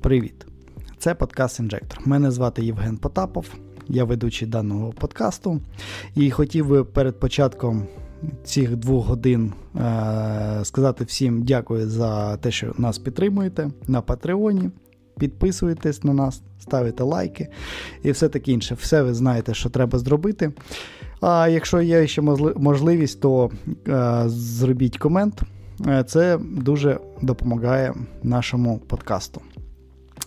Привіт! Це подкаст Інжектор. Мене звати Євген Потапов, я ведучий даного подкасту. І хотів би перед початком цих двох годин е- сказати всім дякую за те, що нас підтримуєте на Патреоні. Підписуєтесь на нас, ставите лайки і все таке інше. Все ви знаєте, що треба зробити. А якщо є ще можливість, то е- зробіть комент. Е, це дуже допомагає нашому подкасту.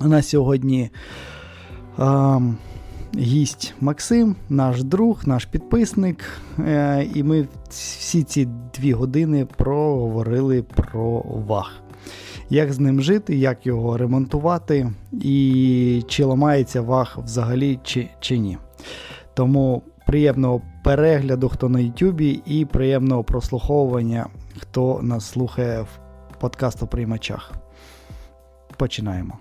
У нас сьогодні е, гість Максим, наш друг, наш підписник. Е, і ми всі ці дві години проговорили про ваг. Як з ним жити, як його ремонтувати, і чи ламається ваг взагалі, чи, чи ні. Тому приємного перегляду, хто на Ютубі, і приємного прослуховування, хто нас слухає в подкастоприймачах. Починаємо.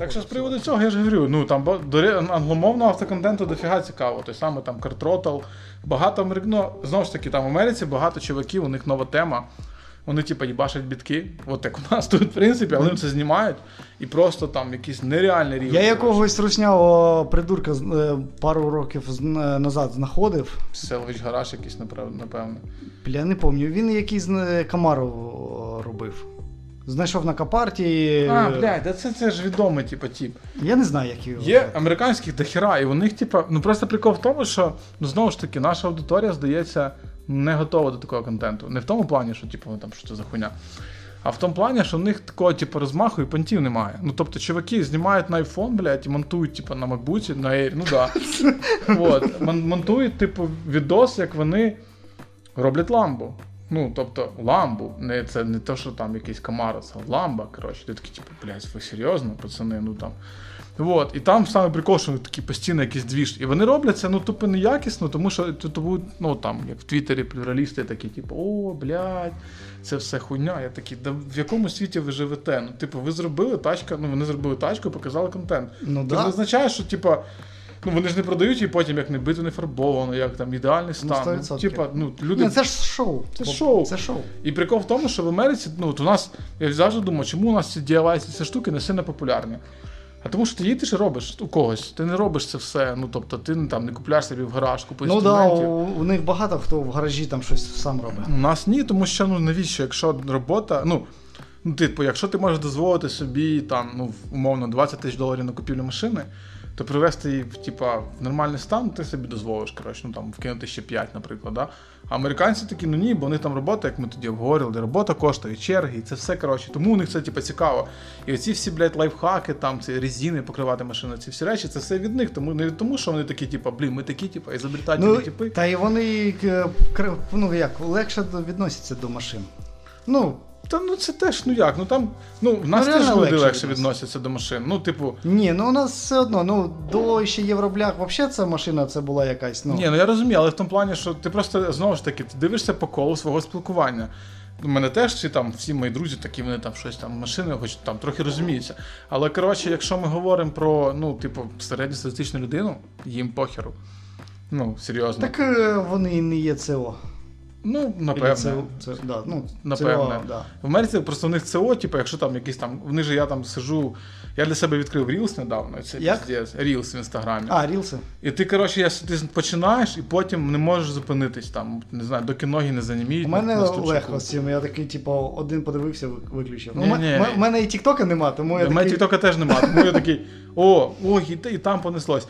Так що з приводу цього я ж говорю, ну там до англомовного автоконтенту дофіга цікаво. Той саме там Картротл, багато ну, знову ж таки, там в Америці багато чуваків, у них нова тема. Вони, типу, їбашать бітки, от як у нас тут, в принципі, але вони це знімають і просто там якийсь нереальний рівень. Я якогось руснявого придурка е, пару років е, назад знаходив. Селович гараж якийсь, напевно. Бля, не пам'ятаю. Він якийсь Камару робив. Знайшов на капарті. А, блядь, це це ж відомий, типу, тип. Я не знаю, як його. Є американських дохера, і у них, типу, ну просто прикол в тому, що ну знову ж таки, наша аудиторія, здається, не готова до такого контенту. Не в тому плані, що типу, там що це за хуйня. А в тому плані, що в них такого, типу, розмаху і понтів немає. Ну, тобто, чуваки знімають на iPhone, блядь, і монтують, типу, на MacBook, на Air, ну да. От, монтують, типу, відос, як вони роблять ламбу. Ну, тобто, ламбу, не це не те, що там якийсь Камарос, а ламба. коротше. Ти такий, типу, блядь, ви серйозно, пацани, ну там. Вот. І там саме прикол, що такі постійно якісь двіж. І вони роблять це ну тупо неякісно, тому що тут, ну там, як в Твіттері плюралісти такі, типу, о, блядь, це все хуйня. Я такий, да в якому світі ви живете? Ну, типу, ви зробили тачка, ну вони зробили тачку, показали контент. Ну, Це да. не означає, що, типу, Ну вони ж не продають і потім як не бито, не фарбовано, як там ідеальний ну, стан. Ну, типа, ну, люди... Ні, Це ж шоу. Це шоу. Це шоу. І прикол в тому, що в Америці, ну, от у нас, я завжди думав, чому у нас ці DIY, ці штуки не сильно популярні. А тому що ти їдеш і робиш у когось. Ти не робиш це все. Ну тобто ти там не купляєш собі в гараж, купуєш Ну да, у, у них багато хто в гаражі там щось сам робить. У нас ні, тому що ну навіщо, якщо робота, ну. Ну, типу, якщо ти можеш дозволити собі там, ну, умовно, 20 тисяч доларів на купівлю машини, то привести її в типа, в нормальний стан, ти собі дозволиш, коротше, ну там вкинути ще 5, наприклад. Да? А американці такі, ну ні, бо вони там робота, як ми тоді обговорювали, робота коштує, черги, і це все коротше. Тому у них це типа, цікаво. І оці всі, блядь, лайфхаки, там ці резини покривати машину, ці всі речі, це все від них. Тому не від тому, що вони такі, типа, блін, ми такі, типа, ізобретательні ну, типи. Та й вони ну як, легше відносяться до машин. Ну, та ну це теж ну як, ну там ну в нас ну, теж люди легше відносяться до машин. Ну, типу. Ні, ну у нас все одно, ну до ще Євроблях взагалі ця машина це була якась. ну... Ні, ну я розумію, але в тому плані, що ти просто знову ж таки ти дивишся по колу свого спілкування. У мене теж всі там, всі мої друзі, такі вони там щось там машини, хоч там трохи розуміються. Але коротше, якщо ми говоримо про ну, типу, середньостатистичну людину, їм похеру. Ну, серйозно. Так е, вони не є ЦО. Ну, напевне. Це, це, да, ну, напевне. ЦО, да. В Америці просто в них ЦО, типу, якщо там якийсь там. Вони ж я там сижу. Я для себе відкрив Reels недавно. Це Як? Reels в інстаграмі. А, Рілси. І ти, коротше, я, ти починаєш і потім не можеш зупинитись там, не знаю, доки ноги не заніміють. У мене легко з цим. Я такий, типу, один подивився, виключив. Ні, ні. У мене і Тіктока нема, тому я. У мене Тіктока теж нема, тому я такий, о, о, і, і там понеслось.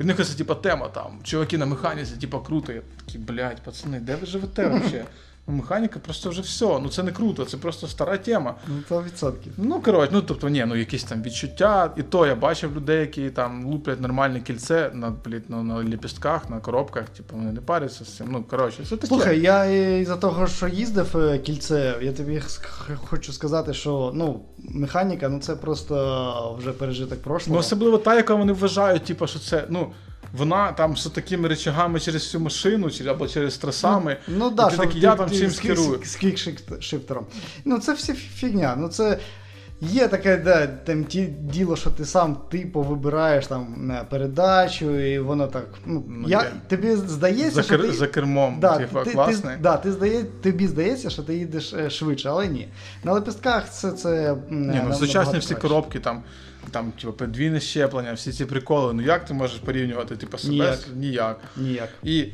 І в них ось, типа, тема там, чуваки на механіці, типа, круто. Я такий, блядь, пацани, де ви живете взагалі? Ну, механіка просто вже все. Ну це не круто, це просто стара тема. Ну, то відсотків. Ну, коротше, ну тобто, ні, ну якісь там відчуття. І то я бачив людей, які там луплять нормальне кільце на ну, на ліпістках, на коробках, типу вони не паряться з цим. Ну, коротше, це таке. Слухай, я із-за того, що їздив е, кільце, я тобі хочу сказати, що ну, механіка, ну це просто вже пережиток прошлого. Ну, особливо та, яка вони вважають, типу, що це, ну вона там з такими речагами через всю машину, або через трасами. Ну, ну да, ти такий, я там чимсь керую. З кікшифтером. Ну, це все фігня. Ну, це Є таке, да, там ті діло, що ти сам типу вибираєш там е, передачу, і воно так. Ну, Ну, я, тобі здається, За, що ти, за кермом, да, типа, ти, класний. Ти, да, ти здає, тобі здається, що ти їдеш е, швидше, але ні. На лепестках це. це Ні, ну сучасні всі краще. коробки, там, там типу, подвійне щеплення, всі ці приколи. Ну як ти можеш порівнювати типу, себе? Ніяк. Ніяк. Ніяк. І,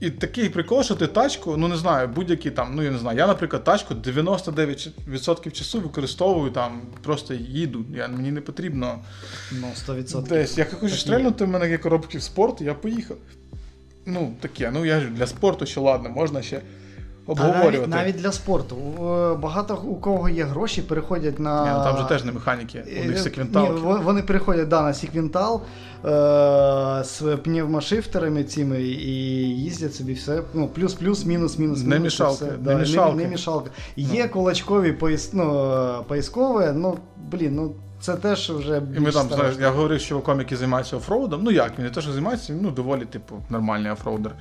і такий прикол, що ти тачку, ну не знаю, будь-які там, ну я не знаю, я, наприклад, тачку 99% часу використовую там, просто їду. Я, мені не потрібно Ну, 100%. десь. Я хочу стрельнути, в мене є коробки в спорт, я поїхав. Ну, таке, ну я для спорту ще ладно, можна ще обговорювати. навіть, навіть для спорту. Е, Багато у кого є гроші, переходять на. Ні, ну, там же теж не механіки, у них Е, вон- вони переходять да, на секвентал е, з пневмошифтерами цими і їздять собі все. Ну, плюс-плюс, мінус, мінус, Не мішалка, все, не да, мішалка. Не, мішалка. Є кулачкові поїс, ну, е, ну, блін, ну це теж вже І ми там, знаєш, я говорив, що чуваком, який займається офроудом. Ну як, він не те, що займається, ну, доволі, типу, нормальний офроудер.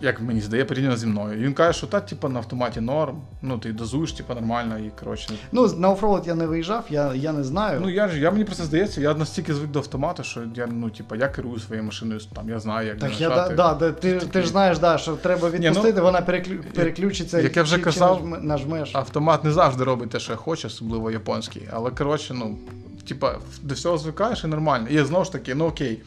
Як мені здає, порівняно зі мною. І він каже, що та, типу, на автоматі норм, ну ти дозуєш, типу, нормально, і коротше. Ну, на оффроуд я не виїжджав, я, я не знаю. Ну я ж я мені просто здається, я настільки звик до автомату, що я ну, типу, я керую своєю машиною, там я знаю, як Так, я, да, да, да, ти, ти ж знаєш, да, що треба ну, відпустити, вона переклю, переключиться. як я вже чи- чи казав, нажме- нажмеш. Автомат не завжди робить те, що я хочу, особливо японський. Але коротше, ну, типа, до всього звикаєш і нормально. І знову ж таки, ну окей.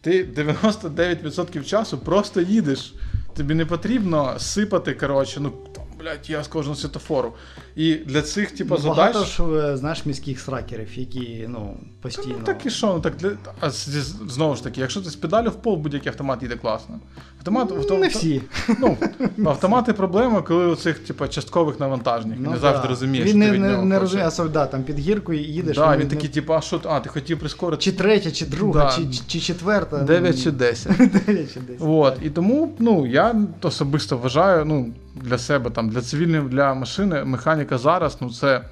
Ти 99% часу просто їдеш. Тобі не потрібно сипати, коротше, ну там, блядь, я з кожного світофору. І для цих, типу, Ну, задач. Багато ж е, знаєш міських сракерів, які ну, Та, постійно. ну так і що, ну так для... а знову ж таки, якщо ти з педалю в пол, будь-який автомат їде класно. Автомат, авто- Ну, Не всі. Ну, автомати проблема, коли у цих, типу, часткових навантажних. Ну, не завжди да. розумієш. Він не, ти від не, нього не розуміє, особливо, да, там під гіркою їдеш. Да, він він не- такий, типу, а що, а, ти хотів прискорити Чи третя, чи друга, Да. чи, чи четверта. 9 чи 10. 9 чи 10. От, і тому ну, я особисто вважаю ну, для себе, там, для цивільної, для машини, механіка зараз, ну це.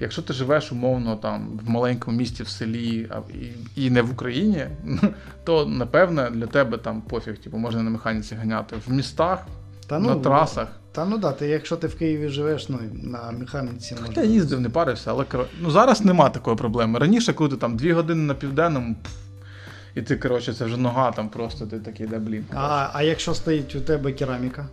Якщо ти живеш умовно там в маленькому місті в селі і, і не в Україні, то напевне для тебе там пофіг, типу, можна на механіці ганяти. В містах, Та, ну, на трасах. Та ну да, ти якщо ти в Києві живеш, ну на механіці можна. Я їздив, не парився, але ну, зараз нема такої проблеми. Раніше, коли ти там дві години на південному, і ти, коротше, це вже нога там просто, ти такий, да блін. А, а якщо стоїть у тебе кераміка?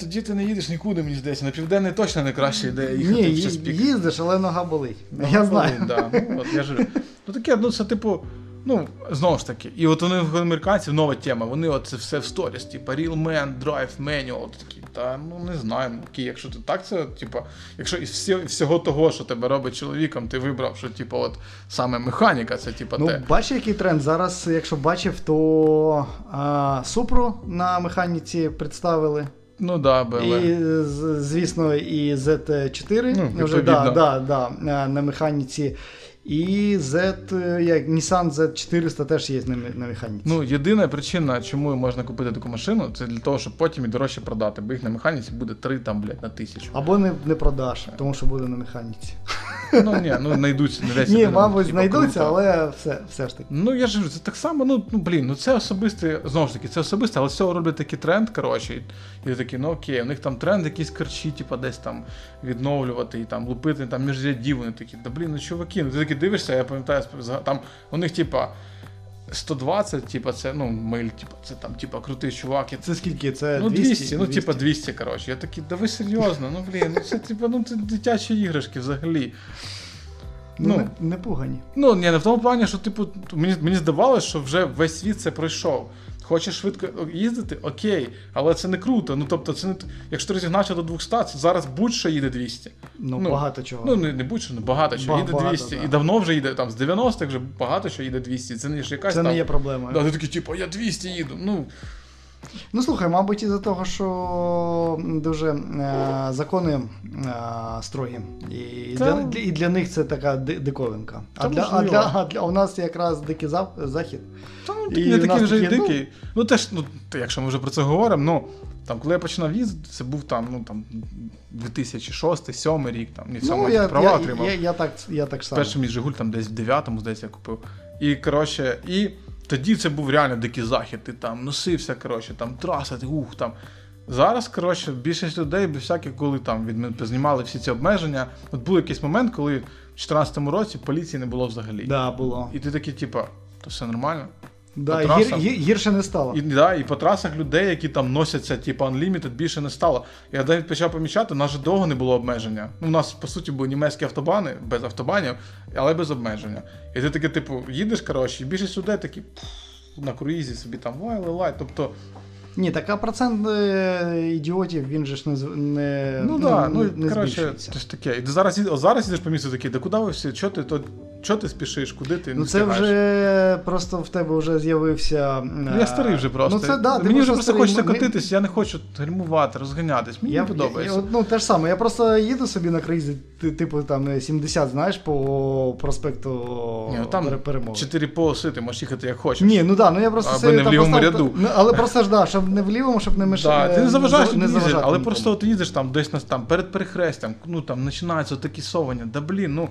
Тоді ти не їдеш нікуди, мені здається. На південний точно не краща ідея їхати Ні, в час пік. їздиш, але нога болить. Ну, я знаю. Да. Ну, от, я ж... ну таке, ну це типу. Ну, знову ж таки, і от вони в американців нова тема. Вони от це все в сторіс, типу Real Man, Drive Manual. Такий, та ну не знаю. Ну, якщо ти так це, типу, якщо із всього того, що тебе робить чоловіком, ти вибрав, що типу, от саме механіка, це типу Ну, те. бачиш, який тренд. Зараз, якщо бачив, то а, Супру на механіці представили. Ну да, БМВ. І, звісно, і Z4 Ну, вже да, да, да, е, на механіці. І Z, як Nissan Z400 теж є на, на механіці. Ну, єдина причина, чому можна купити таку машину, це для того, щоб потім і дорожче продати, бо їх на механіці буде 3 там, блядь, на тисячу. Або не, не продаш, тому що буде на механіці. Ну ні, ну знайдуться не десь. Ні, мабуть, знайдуться, але все, все ж таки. Ну я ж кажу, це так само, ну, ну блін, ну це особисте, знову ж таки, це особисте, але з цього роблять такий тренд, коротше, і, ти такий, ну окей, у них там тренд якісь корчі, типу, десь там відновлювати і там лупити там між рядів, вони такі, да блін, ну чуваки, ну ти такий дивишся, я пам'ятаю, там у них, типа. 120, типа, це, ну, миль, типа, це там, типа, крутий чувак. Я Це скільки? Це Ну, 200? 200, ну, типа 200, коротше. Я такий, да ви серйозно, ну блін, ну це типа, ну це дитячі іграшки взагалі. Ну, ну. не, не пугані. Ну, ні, не в тому плані, що, типу, мені, мені здавалося, що вже весь світ це пройшов. Хочеш швидко їздити, окей, але це не круто. Ну, тобто, це не якщо ти розігнався до 200, це зараз будь-що їде 200. Ну, Ну, багато чого. Ну, не, не будь-що, не багато що Ба- їде багато, 200. да. І давно вже їде, там, з 90-х вже багато що їде 200. Це не ж якась це там. не є проблема. Да, ти такий, типу, я 200 їду. Ну, Ну слухай, мабуть, із-за того, що дуже е, закони е, строгі. І, Та- для, і для них це така диковинка. А для, а, для, а для у нас якраз дикий захід. Та ну, І не такий вже і такі, ну- дикий. Ну, теж, ну, якщо ми вже про це говоримо, ну, там, коли я починав їздити, це був там, ну, там, 2006-2007 рік, там, не в цьому Ну, я, я, права я, отримав. я, я, так, я так само. Перший мій Жигуль там десь в 9-му, здається, я купив. І, коротше, і тоді це був реально дикий захід. Ти там носився, коротше, там траса, ти ух, там. Зараз, коротше, більшість людей без всяких, коли там від знімали всі ці обмеження. От був якийсь момент, коли в 2014 році поліції не було взагалі. Да, було. І ти такий, типа, то все нормально. Да, по гір, трасам. гір- гірше не стало. І, да, і по трасах людей, які там носяться, типу, Unlimited, більше не стало. Я навіть почав помічати, у нас же довго не було обмеження. Ну, у нас, по суті, були німецькі автобани, без автобанів, але без обмеження. І ти таки, типу, їдеш, коротше, і більшість людей такі на круїзі собі там лай, лай, лай. Тобто, Ні, така процент е, ідіотів, він же ж не, не, ну так, ну, не, не коротше, це ж таке. І зараз, зараз їдеш по місту такий, да куди ви всі? Чого ти, то, чого ти спішиш, куди ти? Ну це встигаєш? вже просто в тебе вже з'явився. Ну, я старий вже просто. Ну, це, да, Мені вже просто старий. хочеться Ми- котитись, я не хочу гальмувати, розганятись. Мені Я, не подобається. Я, я, ну, те ж саме. Я просто їду собі на кризі, ти- типу там 70, знаєш, по проспекту Ні, ну, там перемоги. Чотири полоси, ти можеш їхати як хочеш. Ні, ну да, ну я просто Аби не в лівому ряду. Ну, але просто ж да, щоб не в лівому, щоб не мешати. Да, ти не заважаєш не заважати але нікому. просто от їдеш там десь там перед перехрестям, ну там починаються такі совання, да блін, ну.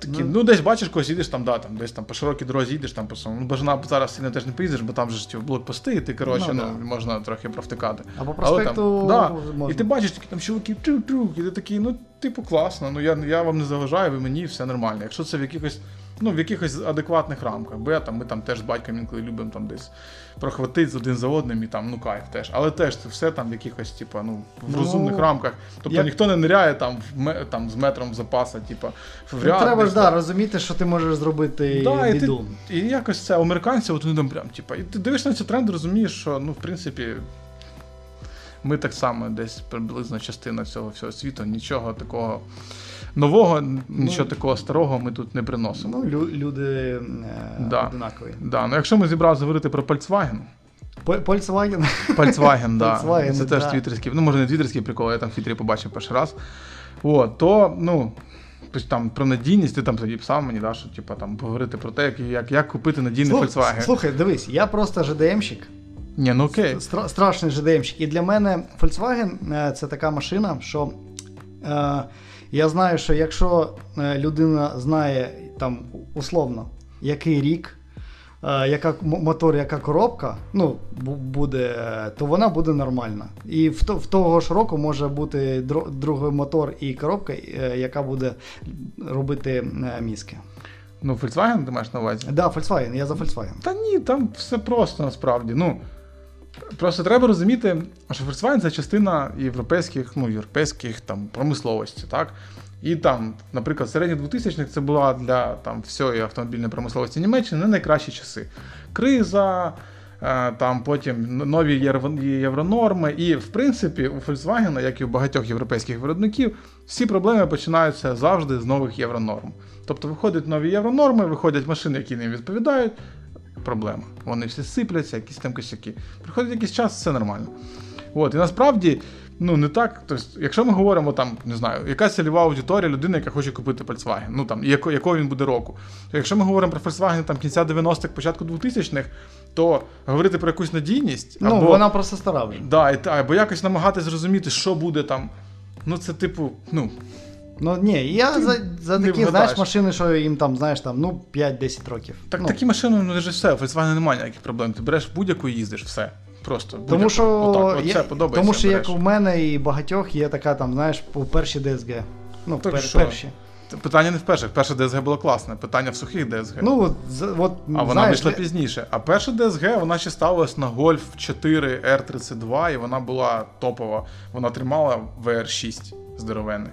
Такі, ну, Ну. десь бачиш когось, їдеш там, да, там, десь там по широкій дорозі їдеш там по самому. Ну, бажана зараз сильно теж не поїдеш, бо там же ж ті блокпости, і ти, коротше, Ну, ну, да. можна трохи провтикати. А по Але проспекту да, можна. І ти бачиш такі там чуваки, трюк-трюк, і ти такий, ну, типу, класно, ну я, я вам не заважаю, ви мені все нормально. Якщо це в якихось, ну, в якихось адекватних рамках, бо я там, ми там теж з батьком інколи любимо там десь прохватити один за одним і там, ну кайф теж. Але теж це все там в якихось, типу, ну, в Ну, розумних рамках. Тобто як- ніхто не ниряє там, в там з метром запаса, типу, в Ну, треба ж да, розуміти, що ти можеш зробити Да, і, ти, і якось це американці, от вони там прям, типу, і ти дивишся на ці тренди, розумієш, що ну, в принципі, ми так само десь приблизно частина цього всього світу, нічого такого нового, нічого такого старого ми тут не приносимо. Ну, лю- люди е, Да. одинакові. Да, ну якщо ми зібралися говорити про Volkswagen, Volkswagen. Volkswagen, да, Volkswagen, це теж да. твіттерський, ну може не твіттерський прикол, я там в Твіттері побачив перший раз. От, то, ну, там про надійність, ти там тоді писав мені, да, що типу, там поговорити про те, як, як, як купити надійний Слух- Volkswagen. Слухай, дивись, я просто ЖДМщик. Ні, ну окей. Стра- страшний ЖДМщик. І для мене Volkswagen е, це така машина, що е, я знаю, що якщо е, людина знає там условно, який рік, е, яка мотор, яка коробка, ну, бу- буде, то вона буде нормальна. І в, то, в того ж року може бути другий мотор і коробка, е, яка буде робити е, мізки. Ну, Volkswagen ти маєш на увазі? Да, Volkswagen, я за Volkswagen. Та ні, там все просто насправді. Ну, просто треба розуміти, що Volkswagen це частина європейських, ну, європейських там, промисловості, так? І там, наприклад, середні 2000-х це була для там, всієї автомобільної промисловості Німеччини не найкращі часи. Криза, е, там потім нові євронорми. І, в принципі, у Volkswagen, як і у багатьох європейських виробників, всі проблеми починаються завжди з нових євронорм. Тобто виходять нові євронорми, виходять машини, які ним відповідають. Проблема. Вони всі сипляться, якісь там косяки. Приходить якийсь час, все нормально. От, і насправді, ну не так. Тобто, якщо ми говоримо там, не знаю, яка цільова аудиторія людини, яка хоче купити Volkswagen, ну там, яко, якого він буде року. То якщо ми говоримо про Volkswagen там кінця 90-х, початку 2000-х, то говорити про якусь надійність, Ну, або, вона просто стара вже. да, і, або якось намагатись зрозуміти, що буде там. Ну, це типу, ну, Ну ні, я Ти за, за такі, вгадаєш. знаєш, машини, що їм там, знаєш, там, ну, 5-10 років. так, ну, такі машини, ну вже все, Volkswagen немає ніяких проблем. Ти береш будь-яку і їздиш, все. Просто. Тому будь-яку. що, Отак, от я, подобається. тому що береш. як у мене і багатьох є така там, знаєш, перші DSG. Ну, Так пер, що? перші. Питання не в перших. Перше DSG було класне, питання в сухих DSG. Ну, от, от, а вона знаєш, вийшла пізніше. А перша DSG, вона ще ставилась на Golf 4 R32, і вона була топова. Вона тримала VR6 здоровенний.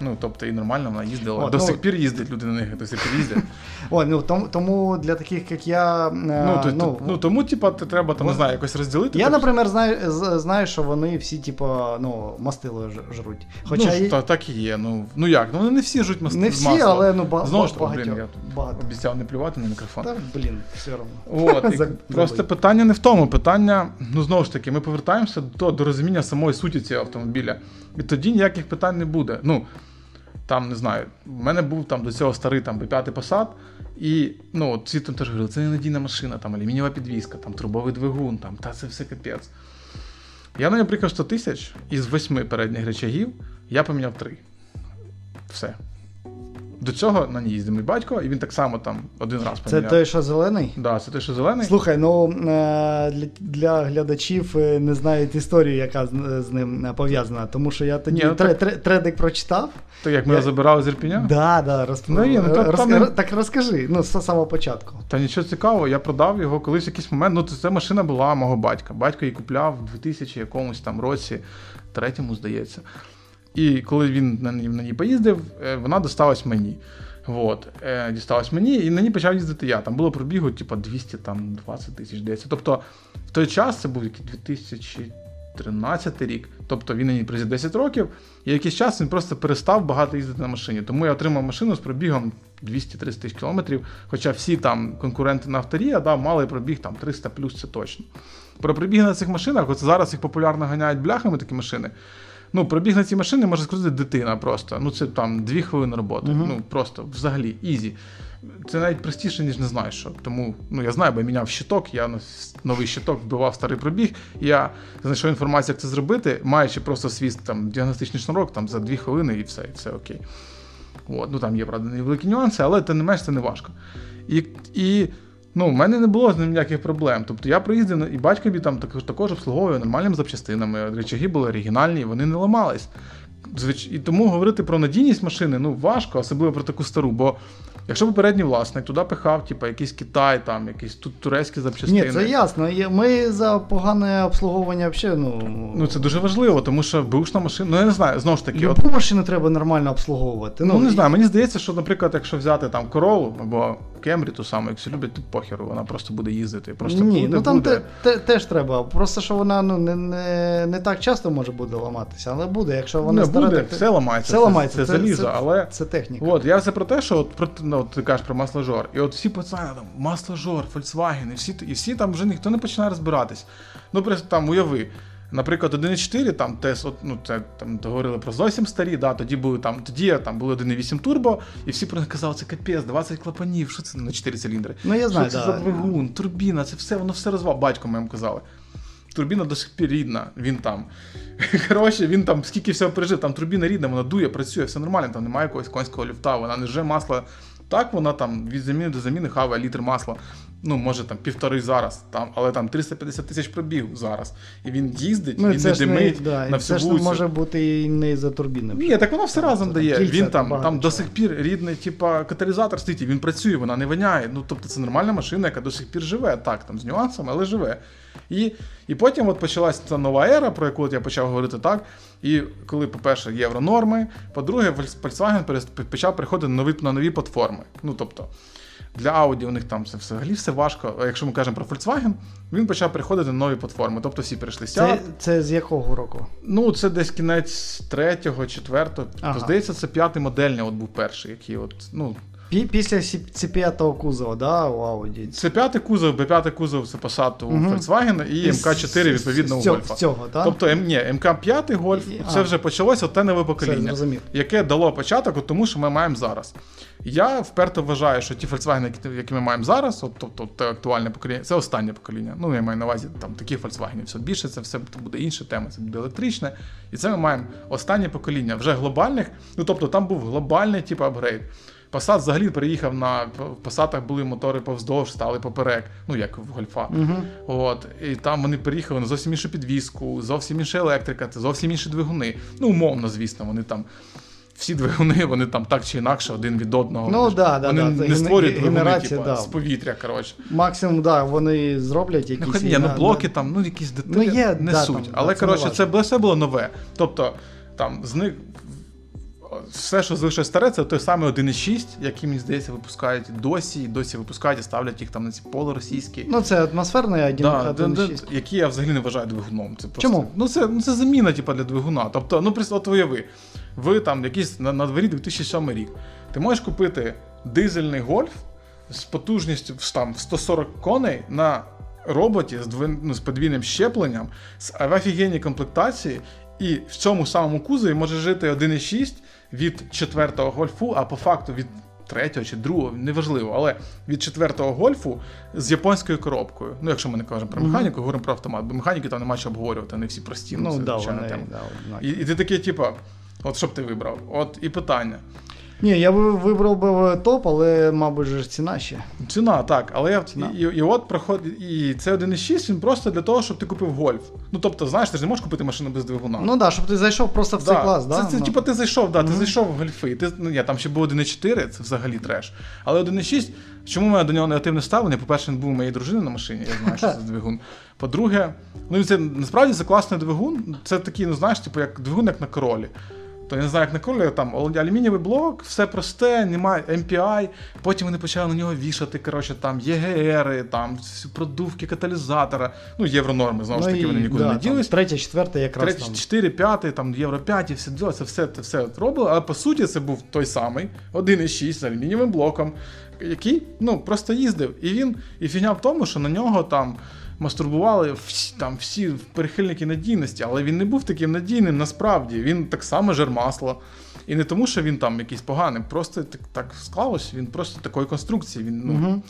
Ну, тобто і нормально вона їздила. От, до ну, сих пір їздять люди на них, до сих пір їздять. О, ну, тому, тому для таких, як я. е, ну, то, ну, ну, тому, типа, ти треба там, не знаю, якось розділити. я, так, наприклад, знаю, знаю, що вони всі, типа, ну, мастило жруть. Хоча ну, і- та, так і є. Ну, ну як? Ну вони не всі жуть мас... не всі, масла. але ну, ба- Знову ж таки, блін, я багато. обіцяв не плювати на мікрофон. Та, блін, все одно. От, і просто питання не в тому. Питання, ну знову ж таки, ми повертаємося до, до розуміння самої суті цього автомобіля. І тоді ніяких питань не буде. Ну, там, не знаю, в мене був там до цього старий там B5 Passat, і ну, ці там теж говорили, це ненадійна машина, там алюмінієва підвізка, там трубовий двигун, там, та це все капець. Я на нього приїхав 100 тисяч, із восьми передніх речагів я поміняв три. Все. До цього на ній їздив мій батько, і він так само там один раз Це той, що зелений? Да, це той, що зелений. Слухай, ну е, для, для глядачів е, не знають історію, яка з, з ним е, пов'язана. Тому що я тоді Ні, ну тре- так- тре- тредик прочитав. То як ми Я- забирали з Ірпіня? Да, да, розп... Ну, ну, та- роз- там Так розкажи, ну, з самого початку. Та нічого цікавого, я продав його колись в якийсь момент. Ну, це машина була мого батька. Батько її купляв в 2000 якомусь там році, третьому, здається. І коли він на ній, поїздив, е, вона досталась мені. От, е, мені, і на ній почав їздити я. Там було пробігу, типу, 220 тисяч здається. Тобто, в той час це був 2013 рік. Тобто він на ній приїздив 10 років, і якийсь час він просто перестав багато їздити на машині. Тому я отримав машину з пробігом 200-300 тисяч кілометрів. Хоча всі там конкуренти на авторія да, мали пробіг там 300 плюс, це точно. Про пробіги на цих машинах, от зараз їх популярно ганяють бляхами такі машини. Ну, пробіг на ці машини може скрутити дитина просто. Ну, це там дві хвилини роботи. Мгм. Ну, просто взагалі, easy. Це навіть простіше, ніж не знаю що. Тому ну, я знаю, бо я міняв щиток, я новий щиток вбивав старий пробіг. Я знайшов інформацію, як це зробити, маючи просто свій там, діагностичний шнурок там, за дві хвилини і все, і все окей. От, ну там є, правда, невеликі нюанси, але тим не менш це не важко. І, і ну, в мене не було з ним ніяких проблем. Тобто я приїздив і батькові там також, також обслуговує нормальними запчастинами. Речаги були оригінальні, вони не ламались. Звич... І тому говорити про надійність машини ну, важко, особливо про таку стару. Бо якщо попередній власник туди пихав, типу, якийсь Китай, там, якісь тут турецькі запчастини. Ні, це ясно. Ми за погане обслуговування взагалі, ну. Ну це дуже важливо, тому що бушна машина, ну я не знаю, знову ж таки, от машину треба нормально обслуговувати. Ну, не і- знаю, мені здається, що, наприклад, якщо взяти там королу або Кемрі, ту саму, якщо люблять, то похеру, вона просто буде їздити. Просто Ні, буде, ну там буде. те, те, теж треба. Просто що вона ну, не, не, не так часто може буде ламатися, але буде. Якщо вона не буде, так все ламається, все ламається. це, це залізо, це, але. це техніка. От, я все про те, що от, про, ну, от ти кажеш про масложор. І от всі пацани там, масложор, Volkswagen, і всі, і всі там вже ніхто не починає розбиратись. Ну, просто там уяви. Наприклад, 1.4, там тес, ну, це там говорили про зовсім старі, да, тоді були там, тоді там були 1.8 турбо, і всі про них казали, це капець, 20 клапанів, що це на 4 циліндри. Ну, я знаю, що це да. за двигун, турбіна, це все, воно все розвал. Батько моєму казали. Турбіна до сих пір рідна, він там. Коротше, він там скільки всього пережив, там турбіна рідна, вона дує, працює, все нормально, там немає якогось конського люфта, вона не вже масло. Так, вона там від заміни до заміни хаває літр масла. Ну, може там півтори зараз, там, але там 350 тисяч пробіг зараз. І він їздить, Ну, він не ж не, димить да, на всю ж не вулицю. може бути і не за турбіни. Ні, так воно все разом Це дає. там кільця, він там там, до сих пір рідний, типа, каталізатор стоїть, він працює, вона не воняє. Ну, тобто це нормальна машина, яка до сих пір живе. Так, там з нюансами, але живе. І, і потім от почалась ця нова ера, про яку от я почав говорити так. І коли, по-перше, євронорми, по-друге, Volkswagen почав переходити на нові, на нові платформи. Ну, тобто, для Audi у них там це взагалі все важко. А якщо ми кажемо про Volkswagen, він почав переходити на нові платформи. Тобто всі прийшли Це, це з якого року? Ну, це десь кінець третього, четвертого. Ага. Здається, це п'ятий модельний от був перший, який от, ну, Після C5 кузова, да, у Audi. це п'ятий кузов, Б5 кузов це Passat у Мгм. Volkswagen і МК4 відповідно у з цього, так? Тобто, ні, МК5 Гольф, І- це а. вже почалося те нове покоління, зрозумів. яке дало початок тому, що ми маємо зараз. Я вперто вважаю, що ті Volkswagen, які, ми маємо зараз, от, тобто те актуальне покоління, це останнє покоління. Ну, я маю на увазі там таких Volkswagen все більше, це все буде інша тема, це буде електричне. І це ми маємо останнє покоління вже глобальних. Ну тобто там був глобальний типу апгрейд. Passat взагалі переїхав на в Passatах були мотори повздовж, стали поперек, ну як в гольфа. Угу. От, і там вони переїхали на зовсім іншу підвіску, зовсім інша електрика, це зовсім інші двигуни. Ну, умовно, звісно, вони там. Всі двигуни, вони там так чи інакше один від одного. Ну, да, да, вони да, не ген- створюють двигуни, типу, да. з повітря, коротше. Максимум, да, вони зроблять якісь. Ну, хоч, ні, ну блоки на- там, ну якісь деталі, Ну, є, не да, суть. там, Але да, це коротше, це важливо. було- все було нове. Тобто, там з них все, що залишилось старе, це той самий 1.6, який, мені здається, випускають досі, і досі випускають і ставлять їх там на ці полуросійські. Ну, це атмосферний один, Да, які я взагалі не вважаю двигуном. Це просто, Чому? Ну це, ну, це заміна типу, для двигуна. Тобто, ну просто от уяви, ви там якийсь на, на дворі 2007 рік. Ти можеш купити дизельний гольф з потужністю в, там, в 140 коней на роботі з, двин, ну, з подвійним щепленням, з офігенній комплектації, і в цьому самому кузові може жити 1,6 від четвертого гольфу, а по факту від третього чи другого, неважливо, але від четвертого гольфу з японською коробкою. Ну, якщо ми не кажемо про механіку, говоримо про автомат, бо механіки там нема що обговорювати, вони всі прості. Ну, це да, звичайна вони, тема. да, І, і ти такий, типа, от що б ти вибрав? От і питання. Ні, я би вибрав би топ, але, мабуть, ж ціна ще. Ціна, так. Але я Ціна. І, і от проходить. І це 1.6, він просто для того, щоб ти купив гольф. Ну тобто, знаєш, ти ж не можеш купити машину без двигуна. Ну так, да, щоб ти зайшов просто в цей Да, клас, це, да? це ну. типу, ти зайшов, да, ти Мгм. зайшов в гольфи. Ти, ну, я, там ще був 1.4, це взагалі треш. Але 1.6, чому мене до нього негативне ставлення? По-перше, він був у моєї дружини на машині, я знаю, що це двигун. По-друге, ну це насправді це класний двигун. Це такий, ну знаєш, типу, як двигун, як на королі. То я не знаю, як на королі, там алюмінієвий блок, все просте, немає MPI. Потім вони почали на нього вішати, коротше, там ЄГРи, там продувки каталізатора. Ну, євронорми, знову ж Ну, таки, і, вони нікуди да, не ділись. Третє, четверте якраз там. 4, 5, там євро 5 і все це все, це все робили, але по суті це був той самий 1,6 з алюмінієвим блоком, який ну, просто їздив. І він, і фігня в тому, що на нього там мастурбували всі, там, всі прихильники надійності, але він не був таким надійним насправді. Він так само жер масло. І не тому, що він там якийсь поганий, просто так, так склалось, він просто такої конструкції. Він, ну, угу.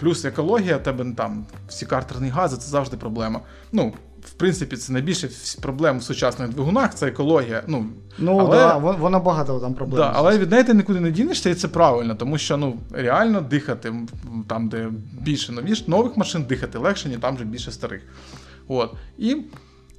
Плюс екологія, тебе там всі картерні гази це завжди проблема. Ну, принципі, це найбільше проблем в сучасних двигунах це екологія. Ну, Ну але, да, вон- воно багато там проблем. да, але від неї ти нікуди не дінешся, і це правильно, тому що ну, реально дихати там, де більше новіш, нових машин, дихати легше, ніж там, де більше старих. От. І,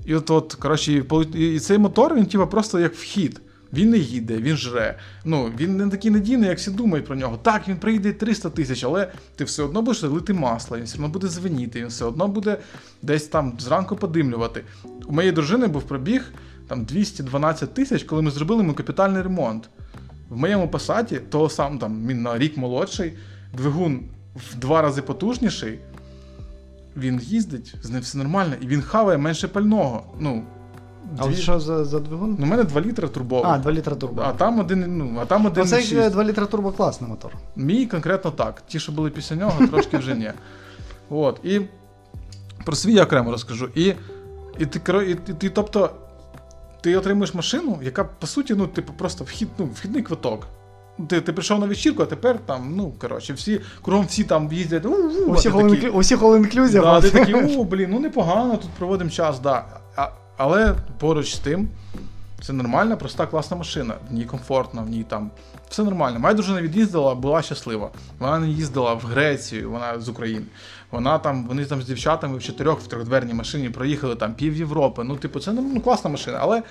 і от, от коротше, і, і цей мотор, він типу, просто як вхід. Він не їде, він жре. Ну, він не такий надійний, як всі думають про нього. Так, він прийде 300 тисяч, але ти все одно будеш лити масло, він все одно буде звеніти, він все одно буде десь там зранку подимлювати. У моєї дружини був пробіг там 212 тисяч, коли ми зробили йому капітальний ремонт. В моєму пасаті, того сам там він на рік молодший, двигун в два рази потужніший. Він їздить, з ним все нормально, і він хаває менше пального. Ну, А от що за, за двигун? ну, у мене 2 літри турбовий. А, 2 літра турбо. А там один, ну, а там один. Оцей шість. 2 літра турбо класний мотор. Мій конкретно так. Ті, що були після нього, трошки вже ні. От. І про свій я окремо розкажу. І, і, ти, і, і, ти, тобто, ти отримуєш машину, яка, по суті, ну, типу, просто вхід, ну, вхідний квиток. Ти, ти прийшов на вечірку, а тепер там, ну, коротше, всі, кругом всі там їздять. У всіх all-inclusive. Да, ти такий, о, блін, ну непогано, тут проводимо час, да. Але поруч з тим, це нормальна, проста, класна машина. В ній комфортно, в ній там все нормально. Моя дружина від'їздила, була щаслива. Вона не їздила в Грецію, вона з України. Вона там, вони там з дівчатами в чотирьох в трьохдверній машині проїхали там пів Європи. Ну, типу, це ну, класна машина. Але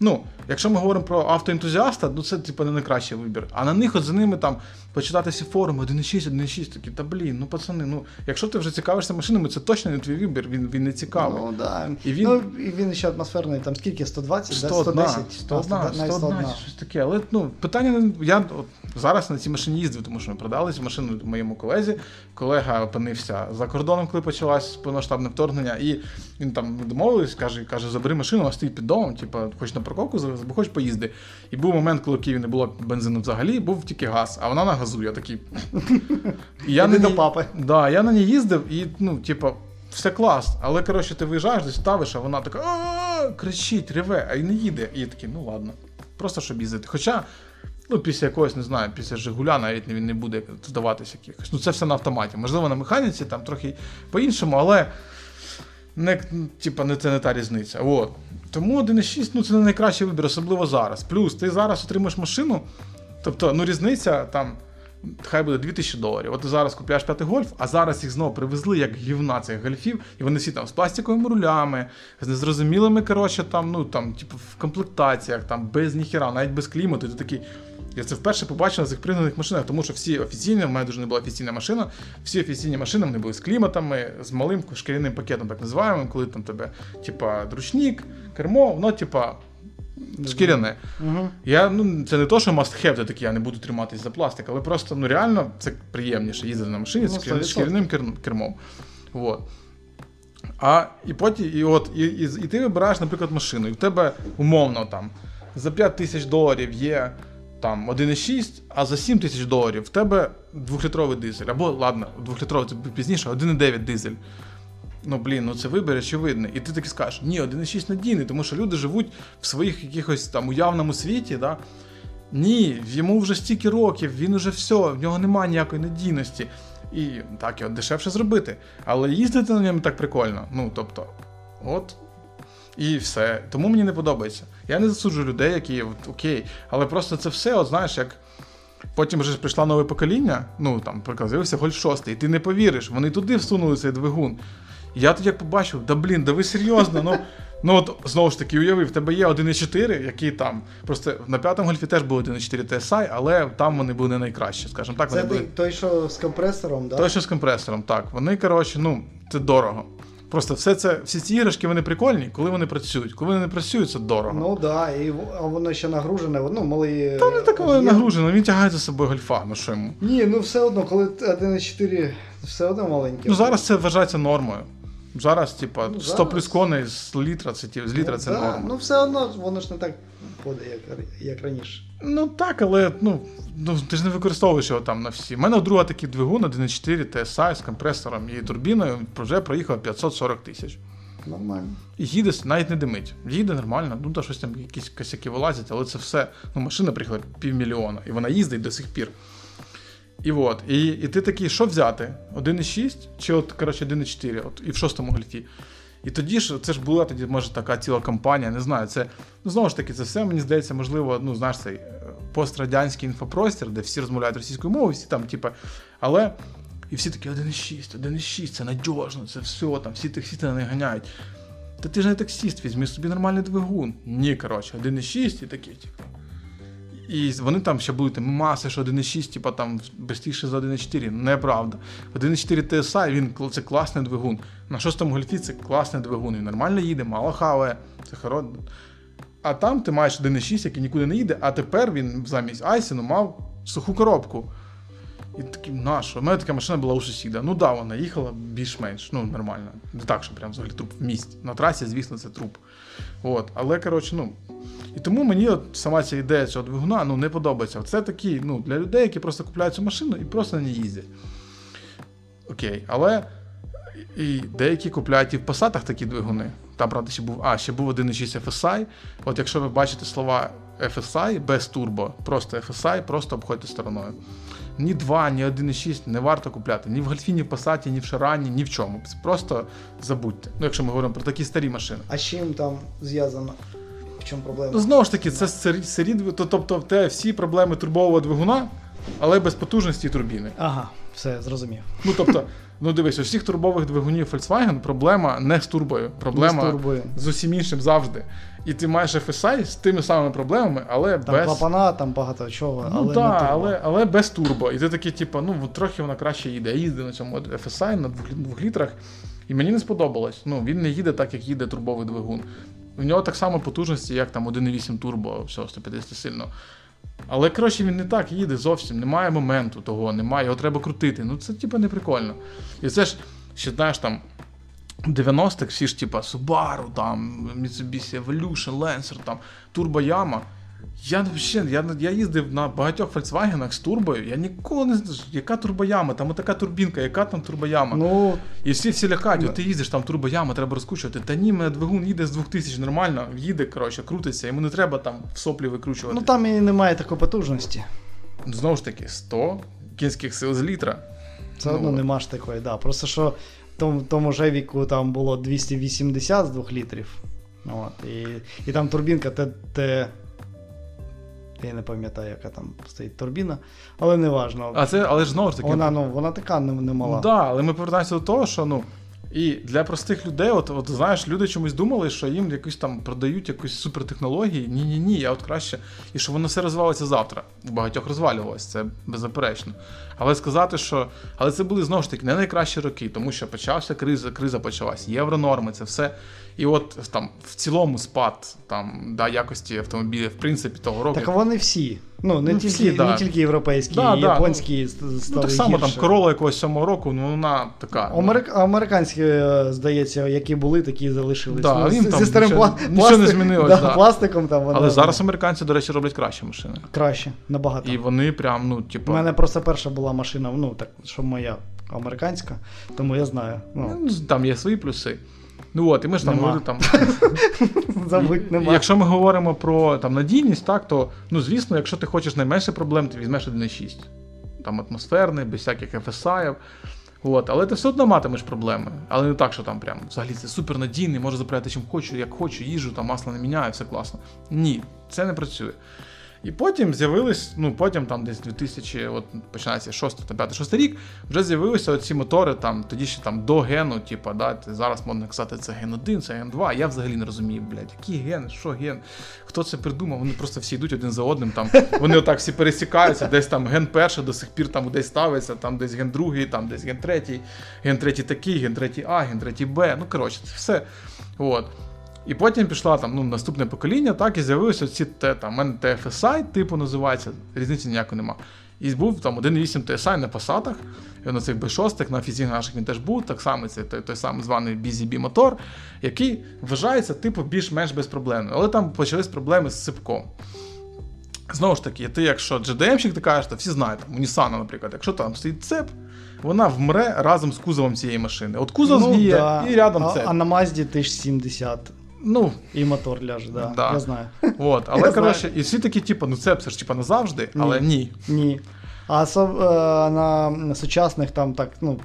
ну, якщо ми говоримо про автоентузіаста, ну це типу не найкращий вибір. А на них от за ними там почитати всі форуми 1.6, 1.6, такі, та блін, ну пацани, ну якщо ти вже цікавишся машинами, це точно не твій вибір, він, він не цікавий. Ну, да. І він- ну, і він ще атмосферний, там скільки? 120, да? 101, 110? 101, А, 101, 101, щось таке. Але ну, питання я от, зараз на цій машині їздив, тому що ми продали цю машину моєму колезі. Колега опинився за кордоном, коли почалось повноштабне вторгнення, і він там ми домовились, каже, каже, забери машину, вона стоїть під домом, типу, хоч на парковку, зараз, бо хоч поїзди. І був момент, коли в Києві не було бензину взагалі, був тільки газ, а вона на газу. Я такий. І я на до ній- папи. Да, я на ній їздив і, ну, типу, все клас. Але, коротше, ти виїжджаєш, десь ставиш, а вона така кричить, реве, а й не їде. І я такий, ну ладно, просто щоб їздити. Хоча, ну, після якогось, не знаю, після Жигуля навіть він не буде здаватися якихось. Ну, це все на автоматі. Можливо, на механіці там трохи по-іншому, але не, типа, не, це не та різниця. От. Тому 1.6 ну, це не найкращий вибір, особливо зараз. Плюс ти зараз отримаєш машину, тобто ну, різниця там. Хай буде 2000 доларів. От ти зараз купляєш п'ятий гольф, а зараз їх знову привезли як гівна цих гольфів, і вони всі там з пластиковими рулями, з незрозумілими, коротше, там, ну там, типу, в комплектаціях, там без ніхіра, навіть без клімату. І ти такий. Я це вперше побачив на цих пригнаних машинах, тому що всі офіційні, в мене дуже не була офіційна машина, всі офіційні машини вони були з кліматами, з малим шкіряним пакетом, так називаємо, коли там тебе, типа, дручник, кермо, воно, типа, шкіряне. Угу. Я, ну, це не то, що must have, це такі, я не буду триматись за пластик, але просто ну, реально це приємніше їздити на машині з Ну, 100%. шкіряним кермом. Вот. А і потім, і от, і, і, і ти вибираєш, наприклад, машину, і в тебе умовно там за 5 тисяч доларів є там 1,6, а за 7 тисяч доларів в тебе 2-літровий дизель. Або, ладно, 2-літровий це пізніше, 1,9 дизель. Ну, блін, ну це вибір очевидний. І ти таки скажеш, ні, 1,6 надійний, тому що люди живуть в своїх якихось там уявному світі, да? Ні, йому вже стільки років, він уже все, в нього немає ніякої надійності. І так, його дешевше зробити. Але їздити на ньому так прикольно. Ну, тобто, от. І все. Тому мені не подобається. Я не засуджую людей, які от, окей. Але просто це все, от знаєш, як. Потім вже прийшло нове покоління, ну там показився Гольф 6, і ти не повіриш, вони туди всунули цей двигун. Я тоді як побачив, да блін, да ви серйозно, ну. Ну от знову ж таки, уявив, в тебе є 1.4, який там. Просто на п'ятому гольфі теж був 1.4 TSI, але там вони були не найкращі, скажімо так. Це вони були... той, що з компресором, да? Той, що з компресором, так. Вони, коротше, ну, це дорого. Просто все це, всі ці іграшки вони прикольні, коли вони працюють. Коли вони не працюють, це дорого. Ну так, да, і воно ще нагружене, ну, малий. Та не такого об'єм. нагружено, він тягає за собою гольфа, ну що йому. Ні, ну все одно, коли 1.4, все одно маленький. Ну зараз це вважається нормою. Зараз, типа, Ну, 100 плюс коней з літра, це з літра це да, норма. Ну все одно воно ж не так буде, як, як раніше. Ну так, але ну, ну ти ж не використовуєш його там на всі. У мене друга такий двигун 1.4 TSI з компресором і турбіною вже проїхав 540 тисяч. Нормально. І їде, навіть не димить. Їде нормально, ну та щось там якісь косяки вилазять, але це все. Ну, машина приїхала півмільйона, і вона їздить до сих пір. І от, і, і ти такий, що взяти? 1,6 чи от, коротше, 1,4, от, і в шостому гольфі. І тоді ж це ж була тоді, може, така ціла компанія, не знаю. Це ну знову ж таки, це все мені здається, можливо, ну знаєш, цей е, пострадянський інфопростір, де всі розмовляють російською мовою, всі там, типа, але. І всі такі 1,6, 1,6, це надіжно, це все, там всі таксісти на них ганяють. Та ти ж не таксіст, візьми собі нормальний двигун. Ні, коротше, 1,6 і такі, типу. І вони там ще будуть маси, що 1,6, типа там швидше за 1,4. Неправда. 1,4 TSI, він це класний двигун. На шостому гольфі це класний двигун. Він нормально їде, мало хаває, це хоро. А там ти маєш 1,6, який нікуди не їде, а тепер він замість Айсіну мав суху коробку. І такий, нащо? У мене така машина була у сусіда. Ну да, вона їхала більш-менш, ну нормально. Не так, що прям взагалі труп в місті. На трасі, звісно, це труп. От. Але, коротше, ну. І тому мені от сама ця ідея цього двигуна ну, не подобається. Це такі, ну, для людей, які просто купляють цю машину і просто на ній їздять. Окей, але і деякі купляють і в посадах такі двигуни. Там, правда, ще був, а, ще був 1.6 FSI. От якщо ви бачите слова FSI без турбо, просто FSI, просто обходьте стороною. Ні 2, ні 1.6 не варто купляти. Ні в Гольфі, ні в Пасаті, ні в Шарані, ні в чому. Просто забудьте. Ну, якщо ми говоримо про такі старі машини. А з чим там зв'язано? В чому проблема? Ну, знову ж таки, це сирі, то- тобто те всі проблеми турбового двигуна, але без потужності турбіни. Ага, все, зрозумів. Ну тобто, ну дивись, у всіх турбових двигунів Volkswagen проблема не з турбою, проблема Не з турбою. з усім іншим завжди. І ти маєш FSI з тими самими проблемами, але Там без. клапана, там багато чого, Ну але так, не турбо. але, але без турбо. І ти такий, типу, ну трохи вона краще їде. Я їздив на цьому FSI на двох, двох літрах, і мені не сподобалось. Ну, він не їде так, як їде турбовий двигун. У нього так само потужності, як там 1.8 турбо, все, 150 сильно. Але коротше він не так їде зовсім, немає моменту того, немає, його треба крутити. Ну це типу не прикольно. І це ж ще знаєш там. 90-х всі ж типа Subaru, там, Mitsubishi Evolution, Lancer, там, Turbo Yama. Я взагалі, я, я їздив на багатьох Volkswagen з турбою, я ніколи не знаю, яка турбояма, там така турбінка, яка там турбояма. Ну, І всі всі лякають, Ну. от ти їздиш, там турбояма, треба розкручувати. Та ні, мене двигун їде з 2000 нормально, їде, коротше, крутиться, йому не треба там в соплі викручувати. ну там і немає такої потужності. Знову ж таки, 100 кінських сил з літра. Все Ну, одно нема ж такої, да. Просто що тому, тому Жевіку там було 280 з 2 літрів. От, і, і там турбінка Т. Т... Я не пам'ятаю, яка там стоїть турбіна, але не важно. А це, але ж знову ж таки, Вона, ну, вона така не, не мала. Ну, да, але ми повертаємося до того, що ну. І для простих людей, от, от знаєш, люди чомусь думали, що їм якось там продають якусь супертехнології. Ні, ні, ні, я от краще. І що воно все розвалиться завтра. У багатьох розвалювалося, це беззаперечно. Але сказати, що. Але це були знову ж таки не найкращі роки, тому що почався криза, криза почалась, євронорми, це все. І от там в цілому спад там, да, якості автомобілів, в принципі, того року. Так вони всі. Ну, не, Ну, тільки, всі, да. не тільки європейські, Да, і да, японські ну, стали так само там корола якогось сьомого року, ну вона така. ну, Американські, е, здається, які були, такі і залишились. Да, ну, їм зі там старим нічого- пла... нічого не змінилось, Да, да. Пластиком там воно Але зараз американці, до речі, роблять кращі машини. краще, набагато. І вони прям, ну, типу. У мене просто перша була машина, ну так, що моя американська, тому я знаю. Ну, ну, там є свої плюси. Ну от, і ми ж там Нема. говорили там. забудь, І- нема. Якщо ми говоримо про там, надійність, так, то ну, звісно, якщо ти хочеш найменше проблем, ти візьмеш 1.6. Там атмосферний, без всяких FSI. От, але ти все одно матимеш проблеми. Але не так, що там прям взагалі це супернадійний, можу заправляти чим хочу, як хочу, їжу, там масло не міняю, все класно. Ні, це не працює. І потім з'явились, ну потім там десь 2000, от починається 6 та 5 6 рік, вже з'явилися ці мотори там, тоді ще там до гену, типу, да, зараз можна казати, це ген 1, це ген 2. Я взагалі не розумію, блядь, який ген, що ген, хто це придумав? Вони просто всі йдуть один за одним. Там вони отак всі пересікаються, десь там ген перший до сих пір там десь ставиться, там десь ген другий, там десь ген третій, ген третій такий, ген третій А, ген третій Б. Ну коротше, це все. От. І потім пішла там ну, наступне покоління, так, і з'явилися ці там, мене TFSI, типу називається, різниці ніякої нема. І був там 1.8 TSI на посадах, і на цих B6, на фізі наших він теж був, так само це той, той самий званий BZB мотор, який вважається типу більш-менш безпроблемним. Але там почались проблеми з сипком. Знову ж таки, ти, якщо GDM-щик, ти кажеш, то всі знають, там, у Nissan, наприклад, якщо там стоїть цеп, вона вмре разом з кузовом цієї машини. От кузов ну, згніє да. і рядом а, цеп. А на Мазді 1070 Ну, і мотор ляже, да. Да. Я знаю. От, але Я коротше, і всі такі, типу, ну це все ж типу, назавжди, але ні. Ні. А со, е, на, сучасних там так, ну,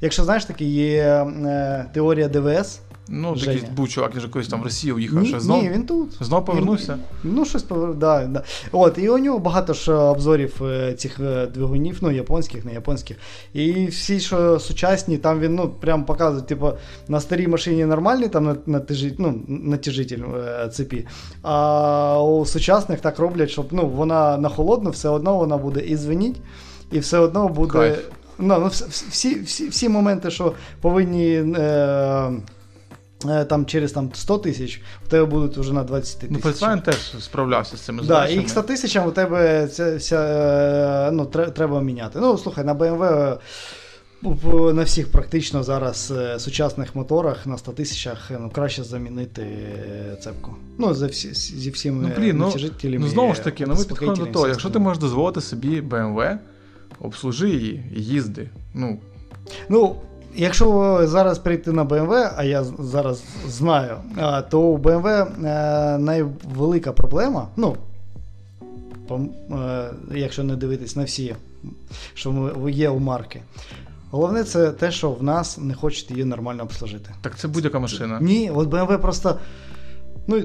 якщо знаєш, таки є е, теорія ДВС. Ну, Женя. такий був чувак, він же колись там в Росію уїхав, Ні, що знов, ні, він тут. знов повернувся. Він- ну, щось повер... да, да. От, і у нього багато ж обзорів е, цих е, двигунів, ну, японських, не японських. І всі, що сучасні, там він ну, прям показує, типу, на старій машині нормальний там на- натяжи- ну, натяжитель цепі. А у сучасних так роблять, щоб ну, вона на холодну, все одно вона буде і звеніть, і все одно буде. Кайф. Ну, ну, всі, всі, всі моменти, що повинні. Е, е, там через там 100 тисяч, у тебе будуть вже на 20 тисяч. Ну, Volkswagen теж справлявся з цими Да, задачами. і к 100 тисячам у тебе це вся, е, ну, треба міняти. Ну, слухай, на BMW е, на всіх практично зараз сучасних моторах на 100 тисячах ну, краще замінити цепку. Ну, за всі, зі всіми Ну, блін, ну, ну знову ж таки, ну ми підходимо до того, якщо ти можеш дозволити собі BMW, обслужи її і їзди. Ну, Ну, якщо зараз перейти на BMW, а я зараз знаю, то у BMW е, найвелика проблема, ну, е, якщо не дивитись на всі, що є у марки. Головне, це те, що в нас не хочуть її нормально обслужити. так це будь-яка машина. Ні, от BMW просто ну,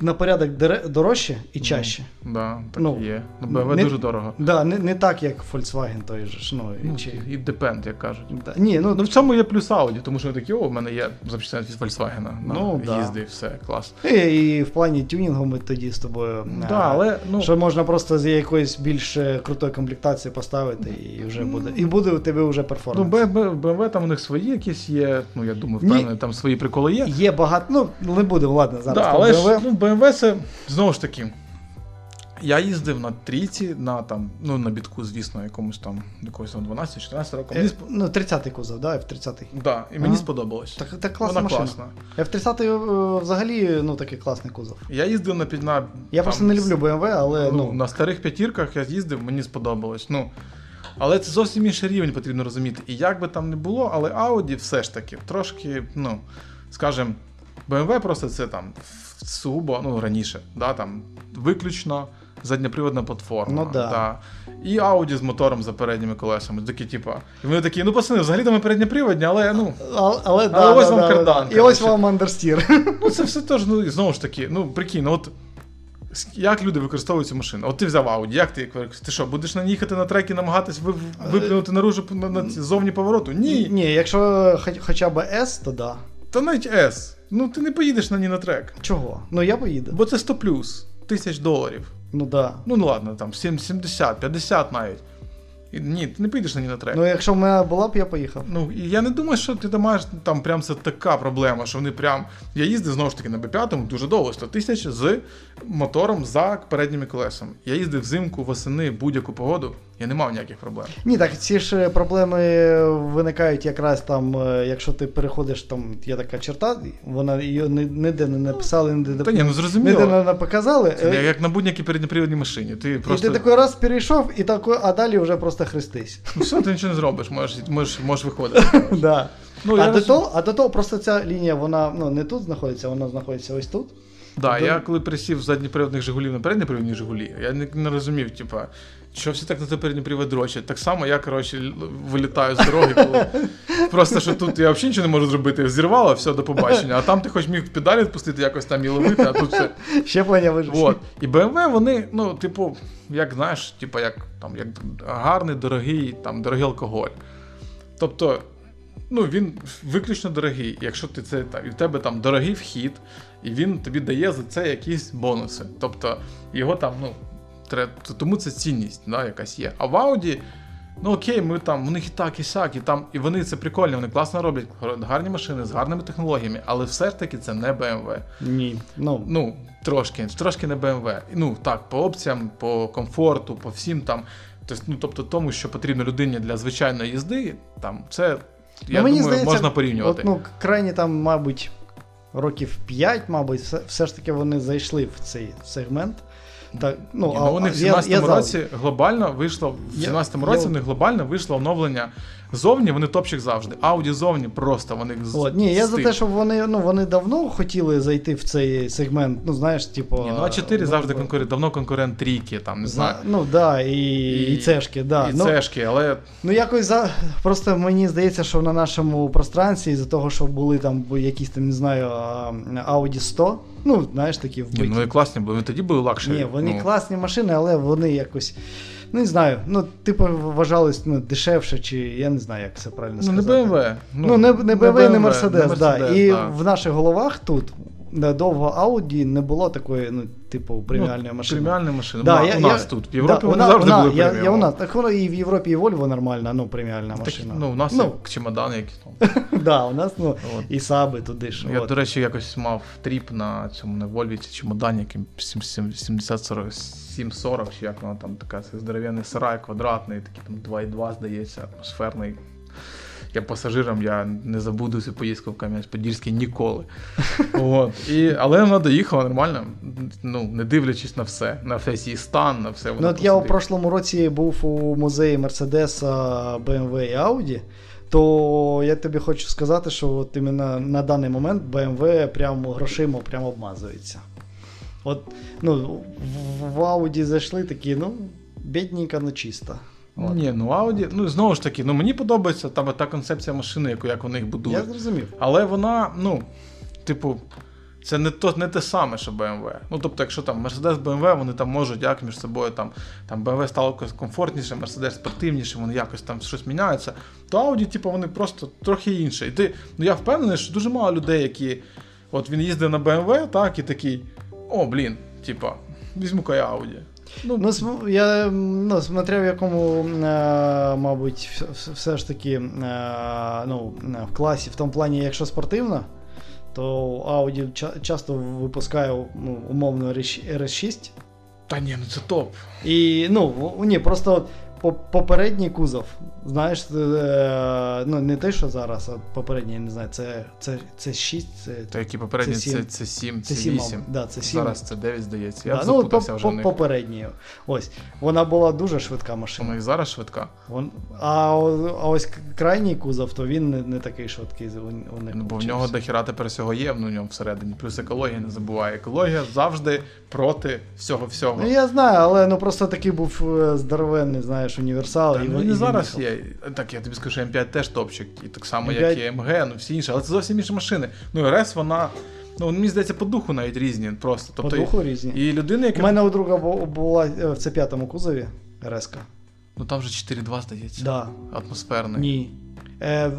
на порядок дорожче і чаще. Да, так Ну, є. Ну, BMW не- дуже дорого. Да, не, не так, як Volkswagen той же ж. Ну, Ну, чи, і depend, як кажуть. да. Ні, ну, Ну, в цьому є плюс Audi, тому що такі, о, у мене є запчастина від Volkswagen на Ну, да. їзди, все, клас. І, і в плані тюнінгу ми тоді з тобою. Да, е, але, ну, Що можна просто з якоїсь більш е, крутої комплектації поставити, і вже буде. І буде у тебе вже ну, перформанс. BMW, BMW там у них свої якісь є, ну, я думаю, впевнений, там свої приколи є. Є багато. Ну, не буде, ладно, зараз. Да, але BMW. ж ну, BMW це знову ж таки. Я їздив на трійці, на там, ну на бітку, звісно, якомусь там якогось там 12-14 років. Е, сп... Ну, 30-й кузов, да, F30. да, і мені Ага. сподобалось. Так, так класна Вона машина. класна. F30 е, взагалі ну, такий класний кузов. Я їздив на на Я там, просто не люблю BMW, але ну, ну, на старих п'ятірках я їздив, мені сподобалось. Ну, але це зовсім інший рівень потрібно розуміти. І як би там не було, але Audi все ж таки трошки, ну, скажімо, BMW просто це там сугубо, ну, раніше, да, там, виключно задньоприводна платформа. Ну да. І Audi з мотором за передніми колесами. Такі, типа. І вони такі, ну пацани, взагалі там ми передньоприводні, але ну. але, але, да, ось да, вам да, кардан, І ось вам андерстір. Ну, це все теж, ну, знову ж таки, ну, прикинь, ну от. Як люди використовують цю машину? От ти взяв Audi, як ти ти що, будеш на ній їхати на трекі, намагатись ви- виплюнути наружу на, на ці зовні повороту? Ні. Ні, якщо хоч, хоча б S, то да. Та навіть S. Ну ти не поїдеш на ній на трек. Чого? Ну я поїду. Бо це 100 плюс, тисяч доларів. Ну да. Ну, ну ладно, там 7, 70, 50 навіть. І, ні, ти не поїдеш на ній на трек. Ну, якщо в мене була б, я поїхав. Ну, і я не думаю, що ти там маєш там прям це така проблема, що вони прям. Я їздив знову ж таки на Б5 дуже довго, 100 тисяч з мотором за передніми колесами. Я їздив взимку, восени, будь-яку погоду, я не мав ніяких проблем. Ні, так ці ж е, проблеми виникають якраз там, е, якщо ти переходиш, там є така черта, вона її ніде не написали, ніде, Та ні, ну зрозуміло. не, не показали. Це е, як на будь-якій передньоприводній машині. Ти просто. І ти такий раз перейшов, і такий, а далі вже просто хрестись. Ну все, ти нічого не зробиш, можеш, можеш, можеш виходити. да. Ну, а, до того, а до того просто ця лінія, вона ну, не тут знаходиться, вона знаходиться ось тут. Да, Тобто- я коли присів з задніприводних Жигулів на передніприводні Жигулі, я не, не розумів, типа, що всі так на той передній привод дрочать. Так само я, коротше, вилітаю з дороги, коли просто що тут я взагалі нічого не можу зробити. Зірвало, все, до побачення. А там ти хоч міг педалі відпустити, якось там і ловити, а тут все. Щеплення вижив. Вот. І BMW, вони, ну, типу, як знаєш, типу, як, там, як гарний, дорогий, там, дорогий алкоголь. Тобто, ну, він виключно дорогий. Якщо ти це там, і в тебе там дорогий вхід, і він тобі дає за це якісь бонуси. Тобто, його там, ну, тому це цінність, да, якась є. А в Audi. Ну окей, ми там, у них і так, і сяк, і там, і вони це прикольно, вони класно роблять, гарні машини з гарними технологіями, але все ж таки це не BMW. Ні. Ну, Ну, трошки, трошки не BMW. Ну так, по опціям, по комфорту, по всім там. Тобто, ну, тобто тому, що потрібно людині для звичайної їзди, там це, я ну, мені думаю, здається, можна порівнювати. От, ну, крайні там, мабуть, років 5, мабуть, все, все ж таки вони зайшли в цей сегмент. Так, ну, Ні, а, ну, вони в 17-му я році глобально вийшло, в 17-му я- році в них глобально вийшло оновлення зовні, вони топчик завжди. Audi зовні просто вони з- От, ні, я за стиль. те, що вони, ну, вони давно хотіли зайти в цей сегмент, ну, знаєш, типу. Ні, ну а 4 ну, завжди конкурент, давно конкурент трійки, там, не знаю. Зна- Ну, да, і, і, цешки, да. І ну, цешки, але Ну, якось за просто мені здається, що на нашому пространстві, із-за того, що були там якісь там, не знаю, Audi 100, ну, знаєш, такі вбиті. ні, ну і класні бо вони тоді були luxury. Ні, вони ну. класні машини, але вони якось. Ну, не знаю, ну, типу, вважались ну, дешевше, чи я не знаю, як це правильно Ну, не сказати. BMW. Ну, не, не BMW, не Mercedes, не да. І да. в наших головах тут довго Audi не було такої, ну, типу, преміальної ну, машини. Преміальної машини. Да, у, я- у нас я- тут. В Європі да, вона, завжди вона, були я, я у нас, так воно і в Європі і Volvo нормальна, ну, преміальна Так, машина. ну, у нас ну, як чемодани, які там. да, у нас, ну, От. і саби туди ж. Я, от. до речі, якось мав тріп на цьому на Вольві чи чемодані, яким 7040, чи як воно там така це здоров'яний сарай, квадратний, такий там 2,2, здається, атмосферний. Я пасажиром, я не забуду цю поїздку в Кам'янець-Подільський ніколи. От. І, але вона доїхала нормально, ну, не дивлячись на все, на весь її стан, на все. Ну, от я у прошлому році був у музеї Мерседеса, BMW і Audi, то я тобі хочу сказати, що от іменно на даний момент BMW прямо грошима прямо обмазується. От, ну, в, Audi зайшли такі, ну, бідненько, но чисто. От. Ні, ну Audi, ну знову ж таки, ну мені подобається там та концепція машини, яку як вони їх будують. Я зрозумів. Але вона, ну, типу, це не то, не те саме, що BMW. Ну, тобто, якщо там Mercedes, BMW, вони там можуть як між собою там, там BMW стало комфортніше, Mercedes спортивніше, вони якось там щось міняються, то Audi, типу, вони просто трохи інше. І ти, ну я впевнений, що дуже мало людей, які. От він їздив на BMW, так, і такий. О, блін, типа, візьму-ка я Audi. Ну, ну я ну, смотря в якому, е, мабуть, вс- вс- все ж таки е, ну, в класі, в тому плані, якщо спортивно, то Audi часто випускає ну, умовно RS6. Та ні, ну це топ. І ну, ні, просто по- попередній кузов, знаєш, е, ну не те, що зараз, а попередній, я не знаю, це, це, це 6, це, Та які попередні, Це це, це 7, це це 7, 8. Да, це 7. Зараз це 9, здається. Я Да, ну, по, вже по, попередній. Ось. Вона була дуже швидка Вона машина. і зараз швидка. Вон, а, а ось крайній кузов, то він не, не такий швидкий. У, у них Ну, бо в нього дохіра тепер всього є ну, в ньому всередині. Плюс екологія не забуває. Екологія завжди проти всього всього. Ну я знаю, але ну просто такий був е, здоровенний, знаєш, універсал. Та, і, ну, і, і зараз є. Так, я тобі скажу, що М5 теж топчик, і так само, М5. як і МГ, ну всі інші, але це зовсім інші машини. Ну, РС, вона, ну, мені здається, по духу навіть різні. Просто. По Тобто, духу різні. І людина, яка. У мене у друга була е, в C5 кузові РС. Ну там вже 4.2, здається. Да. Атмосферний. Ні. Е.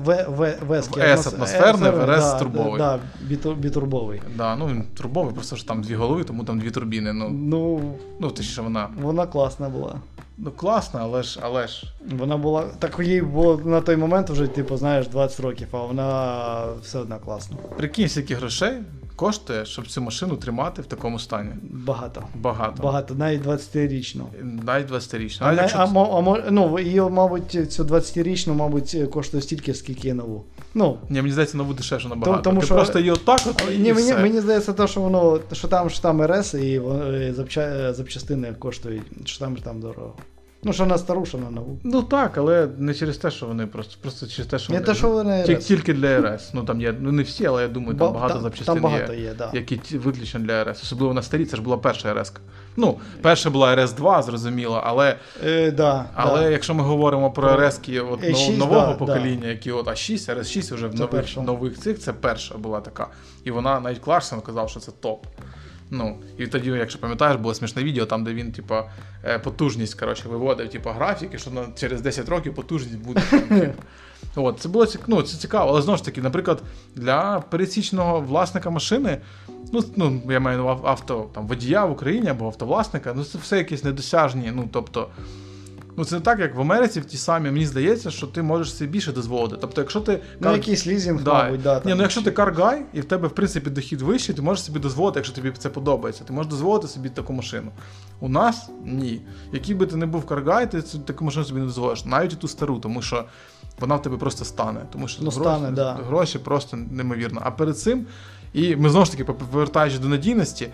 С атмосферне, в РС турбовий. Да, да, бітурбовий. Да, ну він турбовий, просто що там дві голови, тому там дві турбіни. Ну, Ну, ну точніше, вона. вона класна була. Ну класна, але ж, але ж. Вона була. Так їй було на той момент вже, типу, знаєш, 20 років, а вона все одна класна. Прикинь, скільки грошей коштує, щоб цю машину тримати в такому стані. Багато. Багато. Багато, навіть 20-річну. Навіть 20-річно. А, не- якщо а, а, ну, її, мабуть, цю 20-річну, мабуть, коштує стільки, скільки і нову. Ну, Ні, мені здається, нову дешевше набагато. тому Ти що- просто її отак от і Ні, мені, все. мені здається, то, що воно, що там, що там РС і, і запча, запчастини коштують, що там, що там дорого. Ну, що на стару, що на нову. Ну так, але не через те, що вони просто просто через те, що Не вони те, що вони Ті- РС. тільки для РС. Ну там є, ну не всі, але я думаю, там Ба- багато там- запчастин Там багато є, є, да. які виключно для РС. Особливо на старі, це ж була перша РС. Ну, перша була РС-2, зрозуміло, але Е, да, але да. якщо ми говоримо про РС от, Е6, нового да, покоління, які от А6, РС6 вже в нових, нових цих, це перша була така. І вона навіть Кларксон казав, що це топ. Ну, і тоді, якщо пам'ятаєш, було смішне відео, там, де він, типа, е, потужність, коротше, виводив, типа, графіки, що на, через 10 років потужність буде. типу. От, це було ну, це цікаво, але знову ж таки, наприклад, для пересічного власника машини, ну, ну я маю авто там, водія в Україні або автовласника, ну це все якісь недосяжні. Ну, тобто, ну це не так, як в Америці, в ті самі, мені здається, що ти можеш собі більше дозволити. Тобто, якщо ти Ну, кар- якийсь лізінг, Да. мабуть, да. Ні, ну якщо ти каргай, і в тебе, в принципі, дохід вищий, ти можеш собі дозволити, якщо тобі це подобається. Ти можеш дозволити собі таку машину. У нас ні. Який би ти не був каргай, ти цю таку машину собі не дозволиш. Навіть і ту стару, тому що вона в тебе просто стане. Тому що Ну, гроші, стане, да. гроші просто неймовірно. А перед цим, і ми знову ж таки, повертаючись до надійності.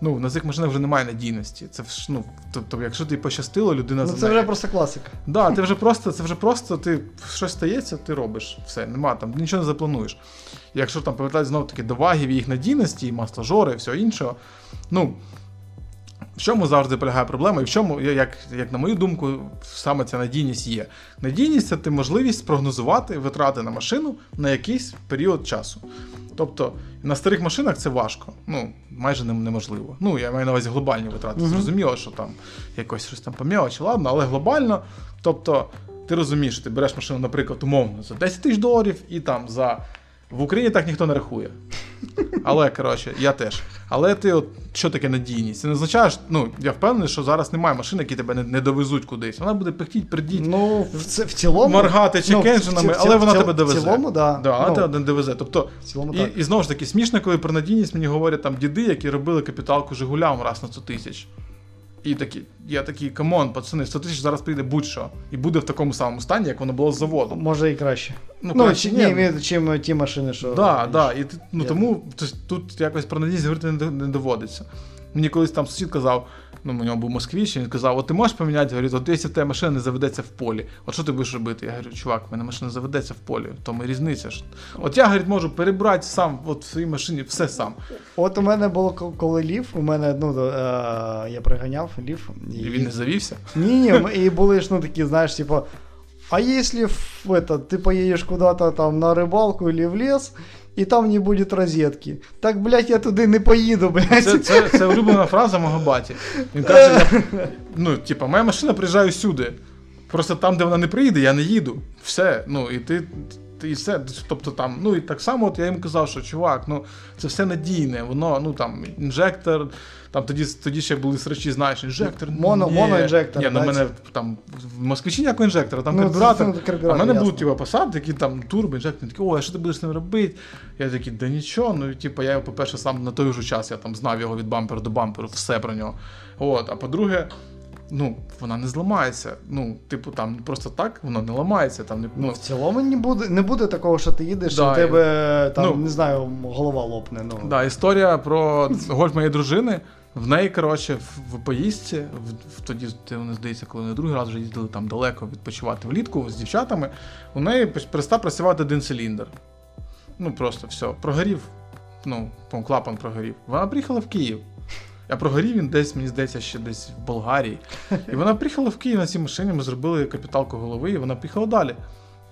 Ну, на цих машинах вже немає надійності. Це ж, ну, тобто, якщо ти пощастило, людина Ну, за це нею. вже просто класика. Да, ти вже просто, це вже просто ти щось стається, ти робиш. Все, нема там, нічого не заплануєш. Якщо там повертатися знову таки до вагів і їх надійності, і масложори, і всього іншого. Ну, в чому завжди полягає проблема, і в чому, як, як на мою думку, саме ця надійність є. Надійність це ти можливість спрогнозувати витрати на машину на якийсь період часу. Тобто на старих машинах це важко, ну майже неможливо. Ну, я маю на увазі глобальні витрати. Мгм. Зрозуміло, що там якось щось там пом'ялочі, ладно, але глобально. Тобто, ти розумієш, ти береш машину, наприклад, умовно, за 10 тисяч доларів, і там за. В Україні так ніхто не рахує. Але, коротше, я теж. Але ти, от що таке надійність? Це не означає, що, ну, я впевнений, що зараз немає машин, які тебе не, не довезуть кудись. Вона буде пихтіть, придіть, Ну, в, ц- в цілому. моргати ну, в ці- чекенжинами, в але вона в тебе довезе. В цілому, да. Да, ну, тебе не довезе. Тобто, в цілому і, так. і знову ж таки, смішно, коли про надійність мені говорять там діди, які робили капіталку Жигулям раз на 100 тисяч. І такі, я такий, come on, пацани, 100 тисяч зараз прийде будь-що. І буде в такому самому стані, як воно було з заводу. Може і краще. Ну, Ну, краще чи, ні. ні, ні, чим ті машини, що. Да, да, і ну Я- тому тут якось про надійність говорити не, не доводиться. Мені колись там сусід казав, ну у нього був москвіч, і він казав: от ти можеш поміняти, говорить, от якщо в тебе машина не заведеться в полі, от що ти будеш робити? Я говорю, чувак, в мене машина заведеться в полі, в тому і різниця ж. От я, говорить, можу перебрати сам от в своїй машині все сам. От у мене було ко- коли лів, у мене, ну, е, я приганяв лів. І він не завівся. Ні, ні, м- і були ж ну такі, знаєш, типа, а если в это, ты поедешь куда-то там на рыбалку или в лес, і там не буде розетки. Так, блядь, я туди не поїду, блядь. Це, це, це улюблена фраза мого баті. Він каже: я, ну, типа, моя машина приїжджає сюди. Просто там, де вона не приїде, я не їду. Все. Ну, і ти. І все, тобто там, ну і так само, от я їм казав, що чувак, ну це все надійне, воно, ну там, інжектор, там тоді, тоді ще були срачі, знаєш, інжектор. Моно- ні. моноінжектор, Ні, ну в мене там в москвичі ніякого інжектора, там Ну, карбюратор. це- це карбюратор, а в мене був типу, посад, такий там турбо, інжектор, такий, ой, а що ти будеш з ним робити? Я такий, да нічого. Ну, типу, я, по-перше, сам на той же час я там знав його від бамперу до бамперу, все про нього. От, а по-друге, ну, вона не зламається. Ну, типу, там просто так воно не ламається. Там, не, Ну, ну, в цілому не буде, не буде такого, що ти їдеш, Да, і в тебе там, ну, не знаю, голова лопне. Ну. Да, історія про гольф моєї дружини. В неї, коротше, в, в поїздці, в, в тоді, вони здається, коли вони другий раз вже їздили там далеко відпочивати влітку з дівчатами, у неї перестав працювати один циліндр. Ну просто все, прогорів. Ну, клапан прогорів. Вона приїхала в Київ. А прогорів він десь, мені здається, ще десь в Болгарії. І вона приїхала в Київ на цій машині, ми зробили капіталку голови, і вона поїхала далі.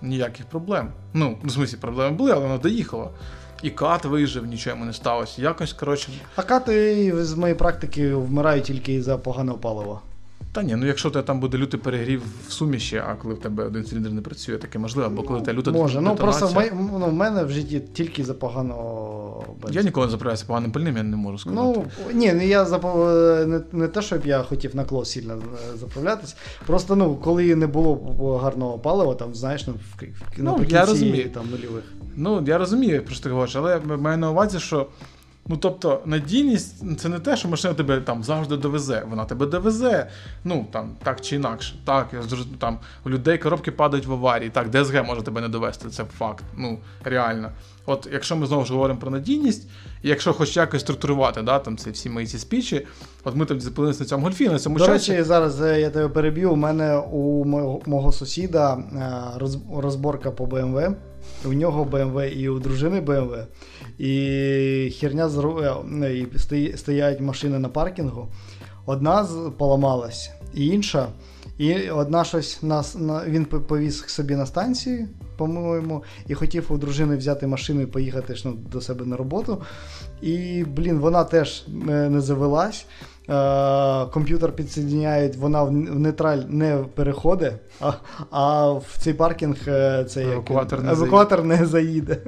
Ніяких проблем. Ну, в смислі, проблеми були, але вона доїхала. І кат вижив, нічого йому не сталося. Якось, коротше, А кати з моєї практики вмирають тільки із-за поганого палива. Та ні, ну якщо тебе там буде лютий перегрів в суміші, а коли в тебе один циліндр не працює, таке можливо, або коли в тебе люта Може, ну просто в, мої- ну, в мене в житті тільки за поганого бензину. Я ніколи не заправляюся поганим пальним, я не можу сказати. Ну, ні, не я запав... не, не те, щоб я хотів на клос сильно е, заправлятись. Просто ну, коли не було гарного палива, там, знаєш, ну, в, в, Ну, наприкінці, я розумію. там нульових. Ну, я розумію, про що ти говориш, але маю на увазі, що. Ну, тобто, надійність це не те, що машина тебе там завжди довезе. Вона тебе довезе. Ну, там, так чи інакше. Так, там, у людей коробки падають в аварії. Так, ДСГ може тебе не довести, це факт. Ну, реально. От якщо ми знову ж говоримо про надійність, і якщо хоч якось структурувати да, там ці всі мої ці спічі, от ми там зупинилися на цьому гольфі, на цьому До часі. речі, зараз е, я тебе переб'ю. У мене у мого, мого сусіда е, роз- розборка по BMW. У нього BMW і у дружини BMW. І херня з е, і стоять машини на паркінгу. Одна поламалась, і інша. І одна щось нас на він повіз собі на станцію, по-моєму, і хотів у дружини взяти машину і поїхати ж, ну, до себе на роботу. І, блін, вона теж не, не завелась. Е, комп'ютер підсоединяють, вона в нейтраль не переходить, а, а в цей паркінг е, це як, Евакуатор не евакуатор не заїде.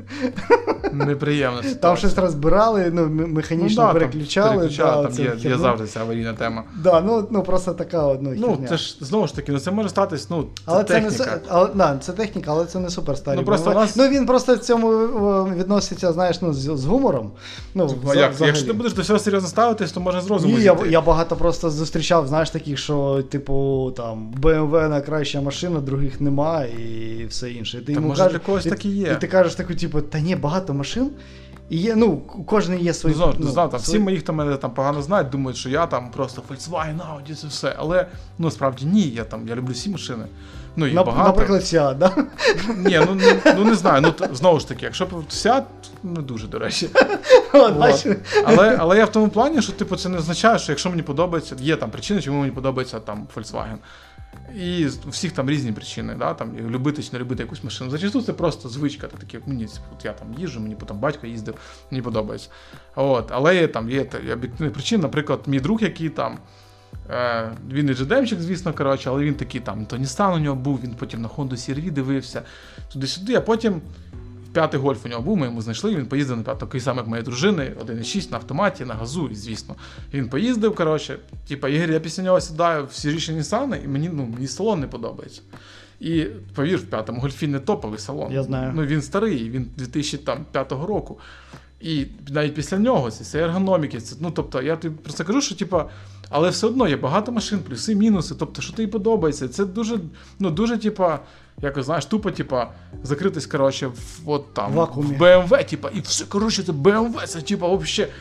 Неприємно. Там щось розбирали, ну, механічно да, там переключали. переключали, да, там є, є завжди ця аварійна тема. Да, ну, ну просто така одна Ну, херня. це ж знову ж таки, ну це може статись, ну, це Але це, не техніка. але, да, це техніка, але це не суперстарі. Ну, просто нас- ну він просто в цьому е, відноситься, знаєш, ну, з, з гумором. Ну, А як? Якщо ти будеш до всього серйозно ставитись, то можна з розуму Ні, я, я багато просто зустрічав, знаєш, таких, що, типу, там, BMW найкраща машина, других нема і все інше. Ти Та йому може кажеш- для когось і- так і є. І ти кажеш таку, типу, та ні, багато машин. І є, ну, кожен є свої. Ну, ну, знав, там, свої- всі моїх хто мене там погано знають, думають, що я там просто Volkswagen, Audi, це все. Але ну справді ні, я там я люблю всі машини. Ну і Нап- багато. Наприклад, Seat, да? Ні, ну, ну, ну не знаю. Ну т- знову ж таки, якщо б сяд, не дуже до речі. От, бачиш? Але, але я в тому плані, що типу це не означає, що якщо мені подобається, є там причини, чому мені подобається там Volkswagen. І з- у всіх там різні причини, да, там, і любити чи не любити якусь машину. Зачасту це просто звичка. Ти такий, мені от я там їжджу, мені там батько їздив, мені подобається. От, але є там є та- є об'єктивні причини. Наприклад, мій друг, який там. Е, він і джедемчик, звісно, коротше, але він такий там, то Nissan у нього був, він потім на Honda CR-V дивився туди-сюди, а потім п'ятий гольф у нього був, ми йому знайшли, він поїздив на п'ятий, такий самий, як моєї дружини, 1.6 на автоматі, на газу, і звісно. Він поїздив, коротше, типа, Ігор, я після нього сідаю в сіріші Нісани, і мені, ну, мені салон не подобається. І повір, в п'ятому гольфі не топовий салон. Я знаю. Ну він старий, він 2005 року. І навіть після нього це, ергономіки. Це, ну, тобто, я тобі про це кажу, що типа, але все одно є багато машин, плюси, мінуси. Тобто, що тобі подобається. Це дуже, ну, дуже, типа, якось знаєш, тупо, типа, закритись, коротше, в, от там, Вакуумі. в BMW, типа, і все, коротше, це BMW, це типа, взагалі.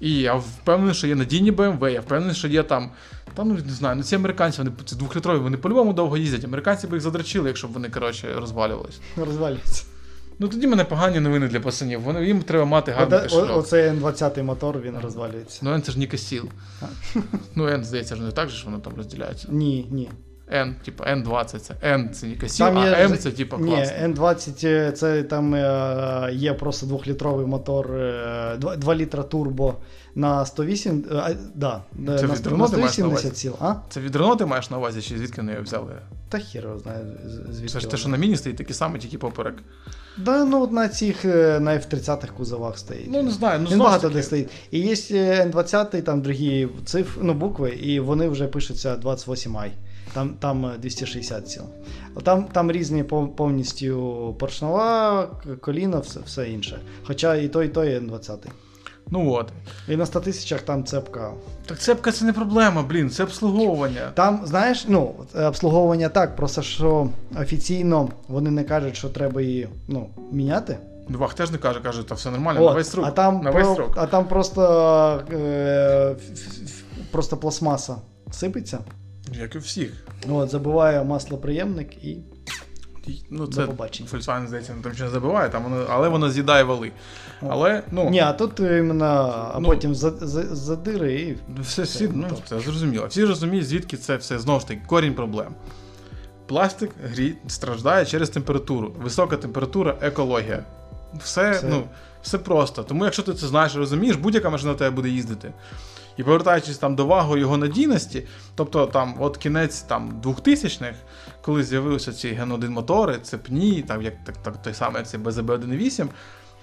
І я впевнений, що є надійні BMW, я впевнений, що є там. Та ну не знаю, ну ці американці, вони ці двохлітрові, вони по-любому довго їздять. Американці би їх задрачили, якщо б вони, коротше, розвалювались. Розвалюється. Ну тоді мене погані новини для пацанів. Вони їм треба мати гарний Оце- кошельок. о- Оцей N20 мотор, він розвалюється. Ну, N це ж Сіл. Ну, N, здається, ж не так же, що воно там розділяється. Ні, ні. N, типу, N20 це N це Ніка Сіл, а є M це типу Ні, клас. N20 це там е, є просто двохлітровий мотор, е, 2, 2 літра турбо на 108. е, да, Це на, від на ти маєш на 180 сіл. А? Це від Renault ти маєш на увазі, чи звідки вони його взяли? Та його знає, звідки. Це ж те, що на міні стоїть, такі самі, тільки поперек. Да, ну на цих е, на F30-х кузовах стоїть. Ну, не знаю, ну Він багато таки, де стоїть. І є е, N20, там другі цифри, ну, букви, і вони вже пишуться 28i. Там, там е, 260 сіл. Там, там різні повністю поршнова, коліна, все, все інше. Хоча і той, і той N20. Ну от. І на 100 тисячах там цепка. Так цепка це не проблема, блін, це обслуговування. Там, знаєш, ну, е, обслуговування так, просто що офіційно вони не кажуть, що треба її ну, міняти. Вах теж не каже, каже, та все нормально, От, на весь рук. а, там на весь про- срок. а там просто, е, просто пластмаса сипеться. Як і всіх. От, забиває маслоприємник і. Ну, це побачення. Volkswagen, здається, там ще не забиває, там воно, але воно з'їдає вали. Але, ну, Ні, а тут іменно, а Ну. потім за, за, задири і. все, всі, Це ну, мотор. це зрозуміло. Всі розуміють, звідки це все знову ж таки корінь проблем. Пластик грі... страждає через температуру. Висока температура, екологія. Все, Все. Ну, все просто. Тому, якщо ти це знаєш розумієш, будь-яка машина в тебе буде їздити. І повертаючись там до ваги його надійності, тобто там от кінець там 2000-х, коли з'явилися ці Ген 1 мотори, цепні, там як так, так, той самий цей БЗБ 1.8,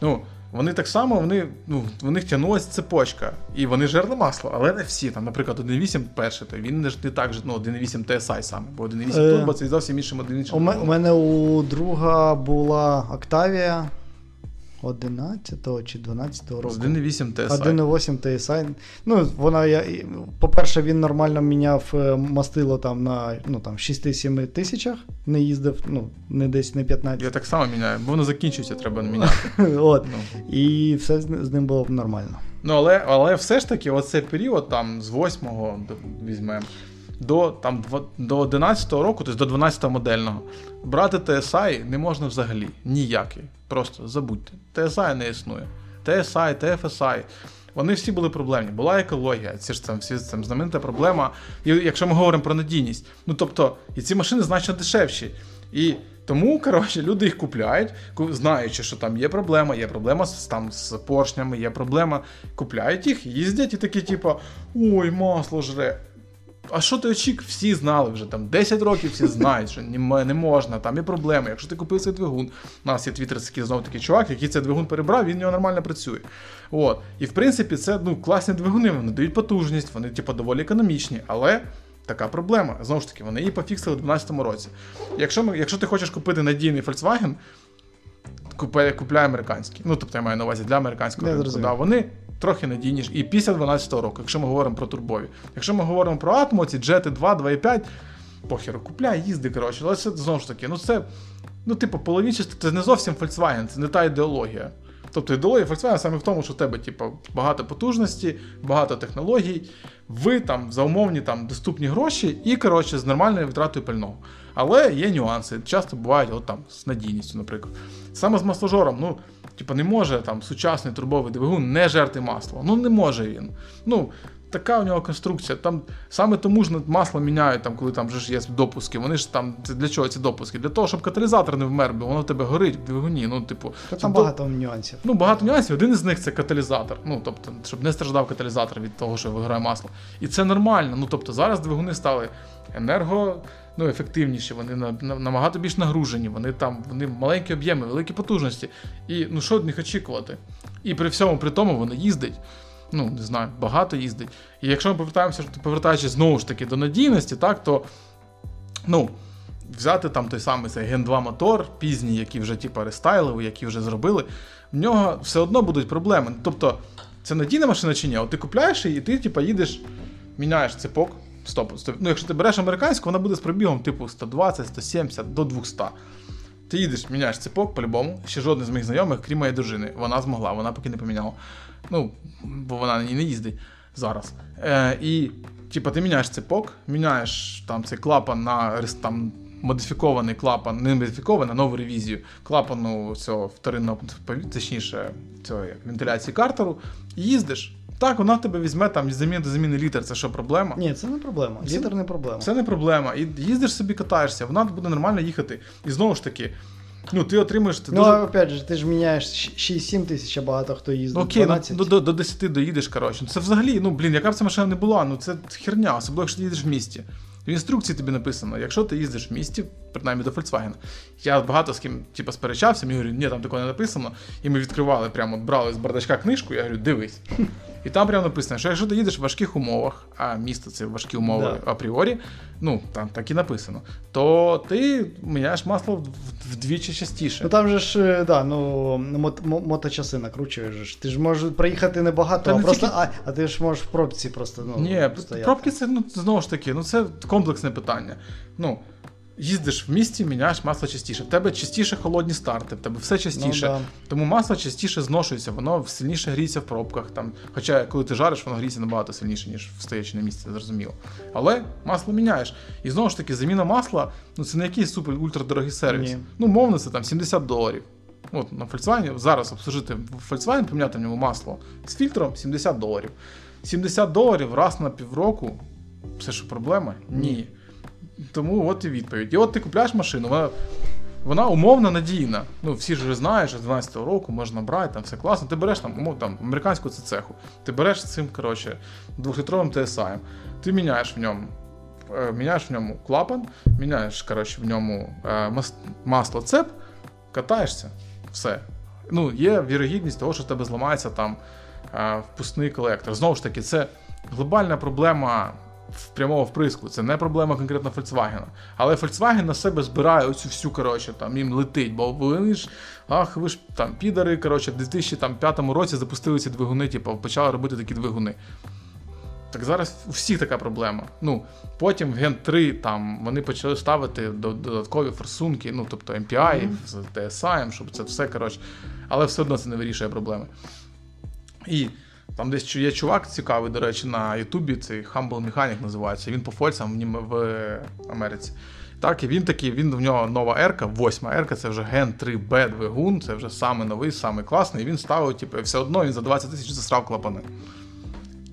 ну, вони так само, вони, ну, в них тягнулася цепочка, і вони жерли масло, але не всі. Там, наприклад, 1.8 перший, то він не ж не так же, ну, 1.8 TSI саме, бо 1.8 Е, турбо це зовсім інший модель. У, ме- у мене у друга була Octavia. 11 чи 12 року. З 1.8 TSI. 1.8 TSI. Ну, вона, я, по-перше, він нормально міняв е, мастило там на ну, там, 6-7 тисячах, не їздив, ну, не десь не 15. Я так само міняю, бо воно закінчується, треба міняти. От. Ну. І все з з ним було нормально. Ну, але, але все ж таки, оцей період там з 8-го візьмемо. До там, до 11-го року, тобто до 12-го модельного, брати TSI не можна взагалі. Ніякий. Просто забудьте. TSI не існує. TSI, TFSI. Вони всі були проблемні. Була екологія, це ж там всі там знаменита проблема. І якщо ми говоримо про надійність, ну тобто, і ці машини значно дешевші. І тому, коротше, люди їх купляють, знаючи, що там є проблема, є проблема з, там, з поршнями, є проблема. Купляють їх, їздять і такі, типу, ой, масло жре. А що ти очік? Всі знали вже там 10 років всі знають, що не, можна, там є проблеми. Якщо ти купив цей двигун, у нас є твіттерський знову такий чувак, який цей двигун перебрав, він в нього нормально працює. От. І в принципі, це ну, класні двигуни, вони дають потужність, вони типу, доволі економічні, але така проблема. Знову ж таки, вони її пофіксили у 2012 році. Якщо, ми, якщо ти хочеш купити надійний Volkswagen, купляй, купляй американський. Ну, тобто я маю на увазі для американського ринку. Да, вони трохи надійніші. І після 12-го року, якщо ми говоримо про турбові. Якщо ми говоримо про Atmo, ці Jeti 2, 2.5, похеру, купляй, їзди, коротше. Але це знову ж таки, ну це, ну, типу, половинчасто, це не зовсім Volkswagen, це не та ідеологія. Тобто ідеологія Volkswagen саме в тому, що в тебе типу, багато потужності, багато технологій, ви там за умовні там, доступні гроші і коротше, з нормальною витратою пального. Але є нюанси. Часто бувають от, там, з надійністю, наприклад. Саме з масложором, ну, типу, не може там сучасний турбовий двигун не жерти масло. Ну не може він. Ну, така у нього конструкція. Там саме тому ж масло міняють, там, коли там вже ж є допуски. Вони ж там це для чого ці допуски? Для того, щоб каталізатор не вмер, бо воно в тебе горить в двигуні. Ну, типу, Та там до- багато нюансів. Ну, багато нюансів. Один із них це каталізатор. Ну, тобто, щоб не страждав каталізатор від того, що виграє масло. І це нормально. Ну, тобто, зараз двигуни стали енерго. Ну, ефективніші, вони на, на, набагато більш нагружені, вони там вони маленькі об'єми, великі потужності. І ну що від них очікувати? І при всьому при тому вони їздять. Ну, не знаю, багато їздить. І якщо ми повертаємося, повертаючись знову ж таки до надійності, так, то ну, взяти там той самий цей Gen 2 мотор, пізній, який вже типу, рестайлили, які вже зробили, в нього все одно будуть проблеми. Тобто, це надійна машина чи ні? От ти купляєш її, і ти типу, їдеш, міняєш цепок. Стоп, стоп. Ну, якщо ти береш американську, вона буде з пробігом типу 120, 170 до 200. Ти їдеш, міняєш цепок по-любому. Ще жоден з моїх знайомих, крім моєї дружини, вона змогла, вона поки не поміняла. Ну, бо вона на ній не їздить зараз. Е, і, типу, ти міняєш цепок, міняєш там цей клапан на там, модифікований клапан, не модифікований, а нову ревізію клапану цього вторинного, точніше, цього як, вентиляції картеру, і їздиш. Так, вона в тебе візьме там заміни до заміни літр, це що проблема? Ні, це не проблема. Літер не проблема. Це не проблема. І їздиш собі, катаєшся, вона буде нормально їхати. І знову ж таки, ну ти отримаєш. Ти Ну, дуже... опять же, ти ж міняєш 6-7 тисяч, а багато хто їздить. Ну, окей, ну, 12. Ну, до, до 10 доїдеш, коротше. Це взагалі, ну блін, яка б ця машина не була, ну це херня, особливо якщо ти їдеш в місті. В інструкції тобі написано, якщо ти їздиш в місті, принаймні до Volkswagen. Я багато з ким типу, сперечався, мені говорю, ні, там такого не написано. І ми відкривали, прямо брали з бардачка книжку, я говорю, дивись. І там прямо написано, що якщо ти їдеш в важких умовах, а місто це важкі умови Да. апріорі, ну там так і написано, то ти міняєш масло вдвічі частіше. Ну там же ж, е, да, ну, моточаси накручуєш. Ти ж можеш проїхати небагато, а не просто, тільки- а, а ти ж можеш в пробці просто ну, Ні, стояти. пробки це ну, знову ж таки, ну це комплексне питання. Ну, їздиш в місті, міняєш масло частіше. В тебе частіше холодні старти, в тебе все частіше. Ну, да. Тому масло частіше зношується, воно сильніше гріється в пробках. Там, хоча, коли ти жариш, воно гріється набагато сильніше, ніж стоячи на місці, зрозуміло. Але масло міняєш. І знову ж таки, заміна масла ну це не якийсь супер ультрадорогий сервіс. Ні. Ну, мовно, це там 70 доларів. От на Volkswagen зараз обслужити Volkswagen, поміняти в ньому масло з фільтром 70 доларів. 70 доларів раз на півроку. Це що проблема? Ні. Тому от і відповідь. І от ти купляєш машину, вона, вона умовно надійна. Ну, всі ж знають, що з 12-го року можна брати, там все класно. Ти береш там, умов, там американську цеху, ти береш цим, коротше, двохлітровим TSI, ти міняєш в ньому. е, Міняєш в ньому клапан, міняєш коротше, в ньому е, масло цеп, катаєшся, все. Ну, є вірогідність того, що в тебе зламається там е, впускний колектор. Знову ж таки, це глобальна проблема прямого вприску. Це не проблема конкретно Volkswagen. Але Volkswagen на себе збирає оцю всю, коротше, там їм летить, бо вони ж, ах, ви ж там підари, коротше, в 2005 році запустили ці двигуни, типу, почали робити такі двигуни. Так зараз у всіх така проблема. Ну, Потім в Gen 3 там вони почали ставити додаткові форсунки, ну, тобто MPI з TSI, щоб це все, коротше, але все одно це не вирішує проблеми. І там десь є чувак цікавий, до речі, на Ютубі, цей Humble Mechanic називається. Він по фольцам в Америці. Так, і він такий, він в нього нова ерка, восьма ерка, це вже Gen 3B двигун, це вже саме новий, саме класний. І він ставив, типу, все одно він за 20 тисяч засрав клапани.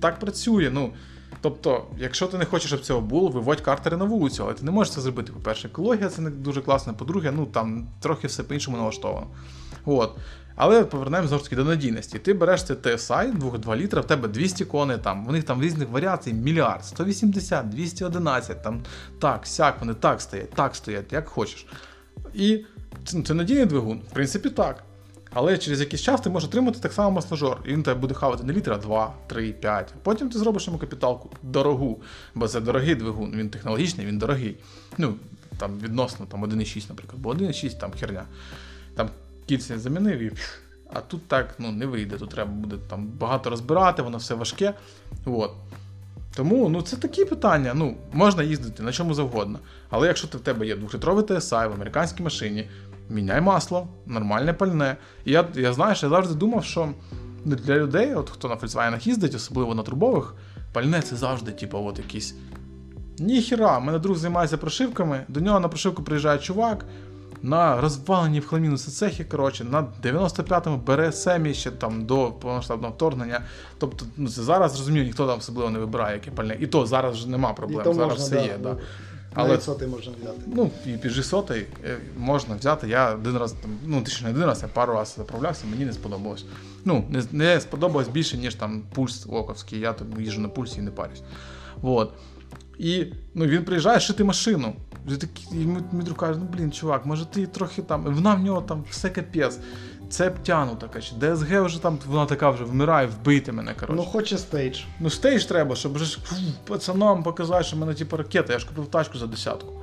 Так працює. ну. Тобто, якщо ти не хочеш, щоб цього було, виводь картери на вулицю, але ти не можеш це зробити. По-перше, екологія це не дуже класно, по-друге, ну там трохи все по-іншому налаштовано. От. Але повернемо знову ж таки до надійності. Ти береш цей TSI 2 літра, в тебе 200 коней, там, в них там різних варіацій, мільярд, 180, 211, там так, сяк, вони так стоять, так стоять, як хочеш. І це, це надійний двигун, в принципі, так. Але через якийсь час ти можеш отримати так само масложор, і він тебе буде хавати не літра, 2, 3, 5. Потім ти зробиш йому капіталку дорогу, бо це дорогий двигун, він технологічний, він дорогий. Ну, там відносно там 1,6, наприклад, бо 1,6 там херня. Там кільця замінив і. А тут так ну, не вийде. Тут треба буде там багато розбирати, воно все важке. От. Тому ну, це такі питання. Ну, Можна їздити на чому завгодно. Але якщо ти в тебе є двохлітровий TSI в американській машині, міняй масло, нормальне пальне. І я я знаю, що я завжди думав, що для людей, от хто на Volkswagen їздить, особливо на трубових, пальне це завжди, типу, от якісь. Ніхіра, мене друг займається прошивками, до нього на прошивку приїжджає чувак на розвалені в хламінуси цехи, коротше, на 95-му бере семі ще там до повномасштабного вторгнення. Тобто, ну це зараз зрозуміло, ніхто там особливо не вибирає яке пальне. І то зараз вже нема проблем. зараз можна, все да, є. Да. Але сотий можна взяти. Ну, і pg сотий е, можна взяти. Я один раз там, ну точно не один раз, я пару разів заправлявся, мені не сподобалось. Ну, не не сподобалось більше, ніж там пульс Оковський. Я там їжджу на пульсі і не парюсь. Вот. І ну, він приїжджає шити машину. І мій каже, ну блін, чувак, може ти трохи там. Вона в нього там все капець. Це птянута, каже, ДСГ вже там, вона така вже вмирає, вбити мене. коротше. Ну хоче стейдж. Ну стейдж треба, щоб вже пацанам показати, що в мене типу ракета, я ж купив тачку за десятку.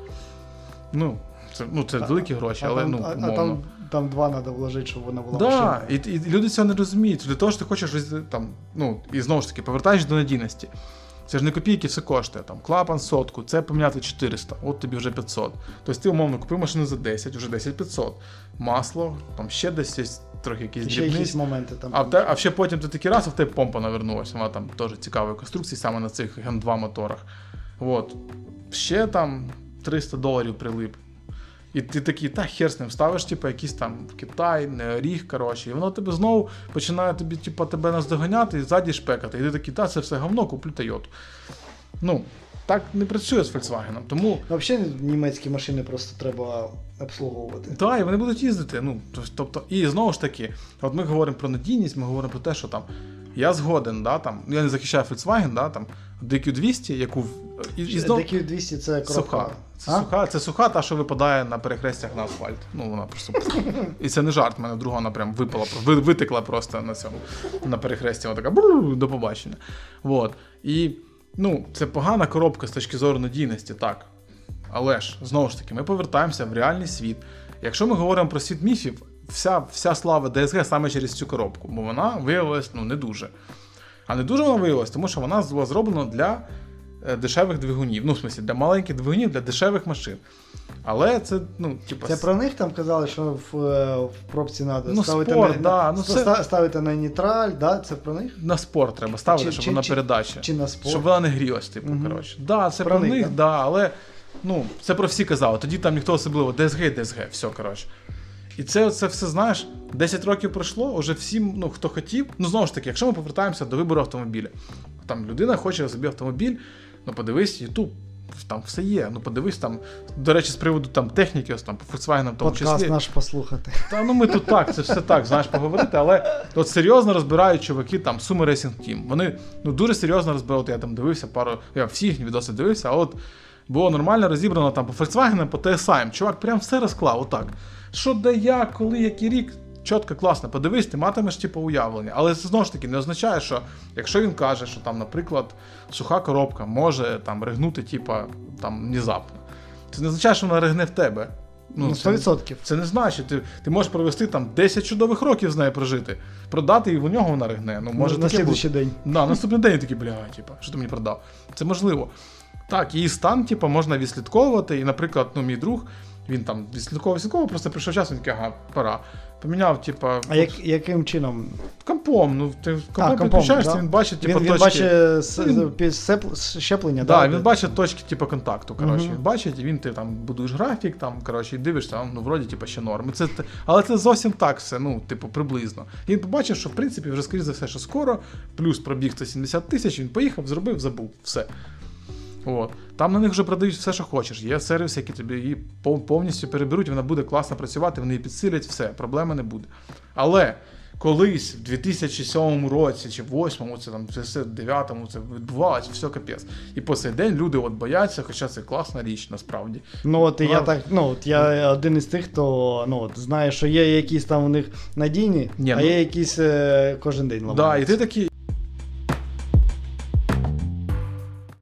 Ну, це ну, це а, великі гроші, а але там, ну. А, а там там два треба вложити, щоб вона була да, машина. І, і люди цього не розуміють. Для того, що ти хочеш там, ну, і знову ж таки, повертаєш до надійності. Це ж не копійки, все коштує. Там Клапан сотку, це поміняти 400, от тобі вже 500. Тобто ти, умовно, купив машину за 10, вже 10 500. Масло, там ще десь є трохи якісь ще якісь моменти там. А, те, а ще потім ти такий раз, а в тебе помпа навернулася. Вона там теж цікавої конструкції, саме на цих Ген 2 моторах. От. Ще там 300 доларів прилип. І ти такий, та хер з ним ставиш, типу, якийсь там Китай, не оріг, коротше, і воно тебе знову починає тобі, типу, тебе наздоганяти і ззаді шпекати. І ти такий, та це все говно, куплю Тойоту. Ну, так не працює з Volkswagen. Тому... Ну, взагалі німецькі машини просто треба обслуговувати. Так, і вони будуть їздити. Ну, тобто, І знову ж таки, от ми говоримо про надійність, ми говоримо про те, що там я згоден, да, там, я не захищаю Volkswagen, да, там, DQ200, яку. І, і знов... DQ200 це коробка. Суха. Це суха, це суха, та, що випадає на перехрестях на асфальт. Ну, вона просто. І це не жарт, в мене друга вона прям випала, витекла просто на цьому на перехресті. Вона така до побачення. Вот. І ну, це погана коробка з точки зору надійності, так. Але ж, знову ж таки, ми повертаємося в реальний світ. Якщо ми говоримо про світ міфів, вся вся слава ДСГ саме через цю коробку, бо вона виявилась ну, не дуже. А не дуже вона виявилась, тому що вона була зроблена для е, дешевих двигунів. Ну, в смысле, для маленьких двигунів, для дешевих машин. Але це, ну, типу... Це про них там казали, що в е, в пробці треба ну, ставити спорт, на да, ну, це... ставити на нейтраль, да? це про них? На спорт треба ставити, чи, щоб чи, вона передача. Чи на спорт? Щоб вона не грілась, типу, угу. коротше. Да, це про, про них, да? да, але ну, це про всі казали. Тоді там ніхто особливо ДСГ, ДСГ, все, коротше. І це це все, знаєш, 10 років пройшло, уже всім, ну, хто хотів. Ну, знову ж таки, якщо ми повертаємося до вибору автомобіля, там людина хоче собі автомобіль, ну подивись, YouTube, там все є. Ну, подивись там, до речі, з приводу там техніки, ось там по Volkswagen в тому Подкаст числі. наш послухати. Та ну ми тут так, це все так, знаєш, поговорити, але от серйозно розбирають чуваки там Sumo Racing Team. Вони ну, дуже серйозно розбирають. Я там дивився пару, я всі їхні відоси дивився, а от було нормально розібрано там по Volkswagen, по TSI. Чувак, прям все розклав, отак що де як, коли, який рік. чітко, класно, подивись, ти матимеш типу, уявлення. Але це знову ж таки не означає, що якщо він каже, що там, наприклад, суха коробка може там ригнути, типу, там внезапно. Це не означає, що вона ригне в тебе. Ну, це, 100%. це не значить, ти, ти можеш провести там 10 чудових років з нею прожити, продати і в нього вона ригне. Ну, може на слідуючий день. Да, наступний день такий, бля, типа, що ти мені продав? Це можливо. Так, її стан, типу, можна відслідковувати. І, наприклад, ну, мій друг, він там відслідковував, відслідковував, просто прийшов час, він такий, ага, пора. Поміняв, типа, А як, яким чином? компом. Ну, ти компом компом, підключаєшся, да? він бачить, типу, він, він точки. бачить с- Він- пі- сеп- щеплення, Да, да? він бачить точки, типу, контакту. Коротше. Мгм. Він бачить, і він ти там будуєш графік, там, коротше, і дивишся, ну, вроді, типу, ще норм. І Це, але це зовсім так все, ну, типу, приблизно. І він побачив, що в принципі вже, скоріш за все, що скоро, плюс пробіг 170 тисяч, він поїхав, зробив, забув. Все. От. Там на них вже продають все, що хочеш. Є сервіси, які тобі її повністю переберуть, вона буде класно працювати, вони її підсилять, все, проблеми не буде. Але колись, в 2007 році чи 2008, це там це все 9-му, це відбувалося, все капець. І по цей день люди от бояться, хоча це класна річ насправді. Ну от і я так, ну от я один із тих, хто ну от знає, що є якісь там у них надійні, Ні, а ну- є якісь е, кожен день Да, і ти такий,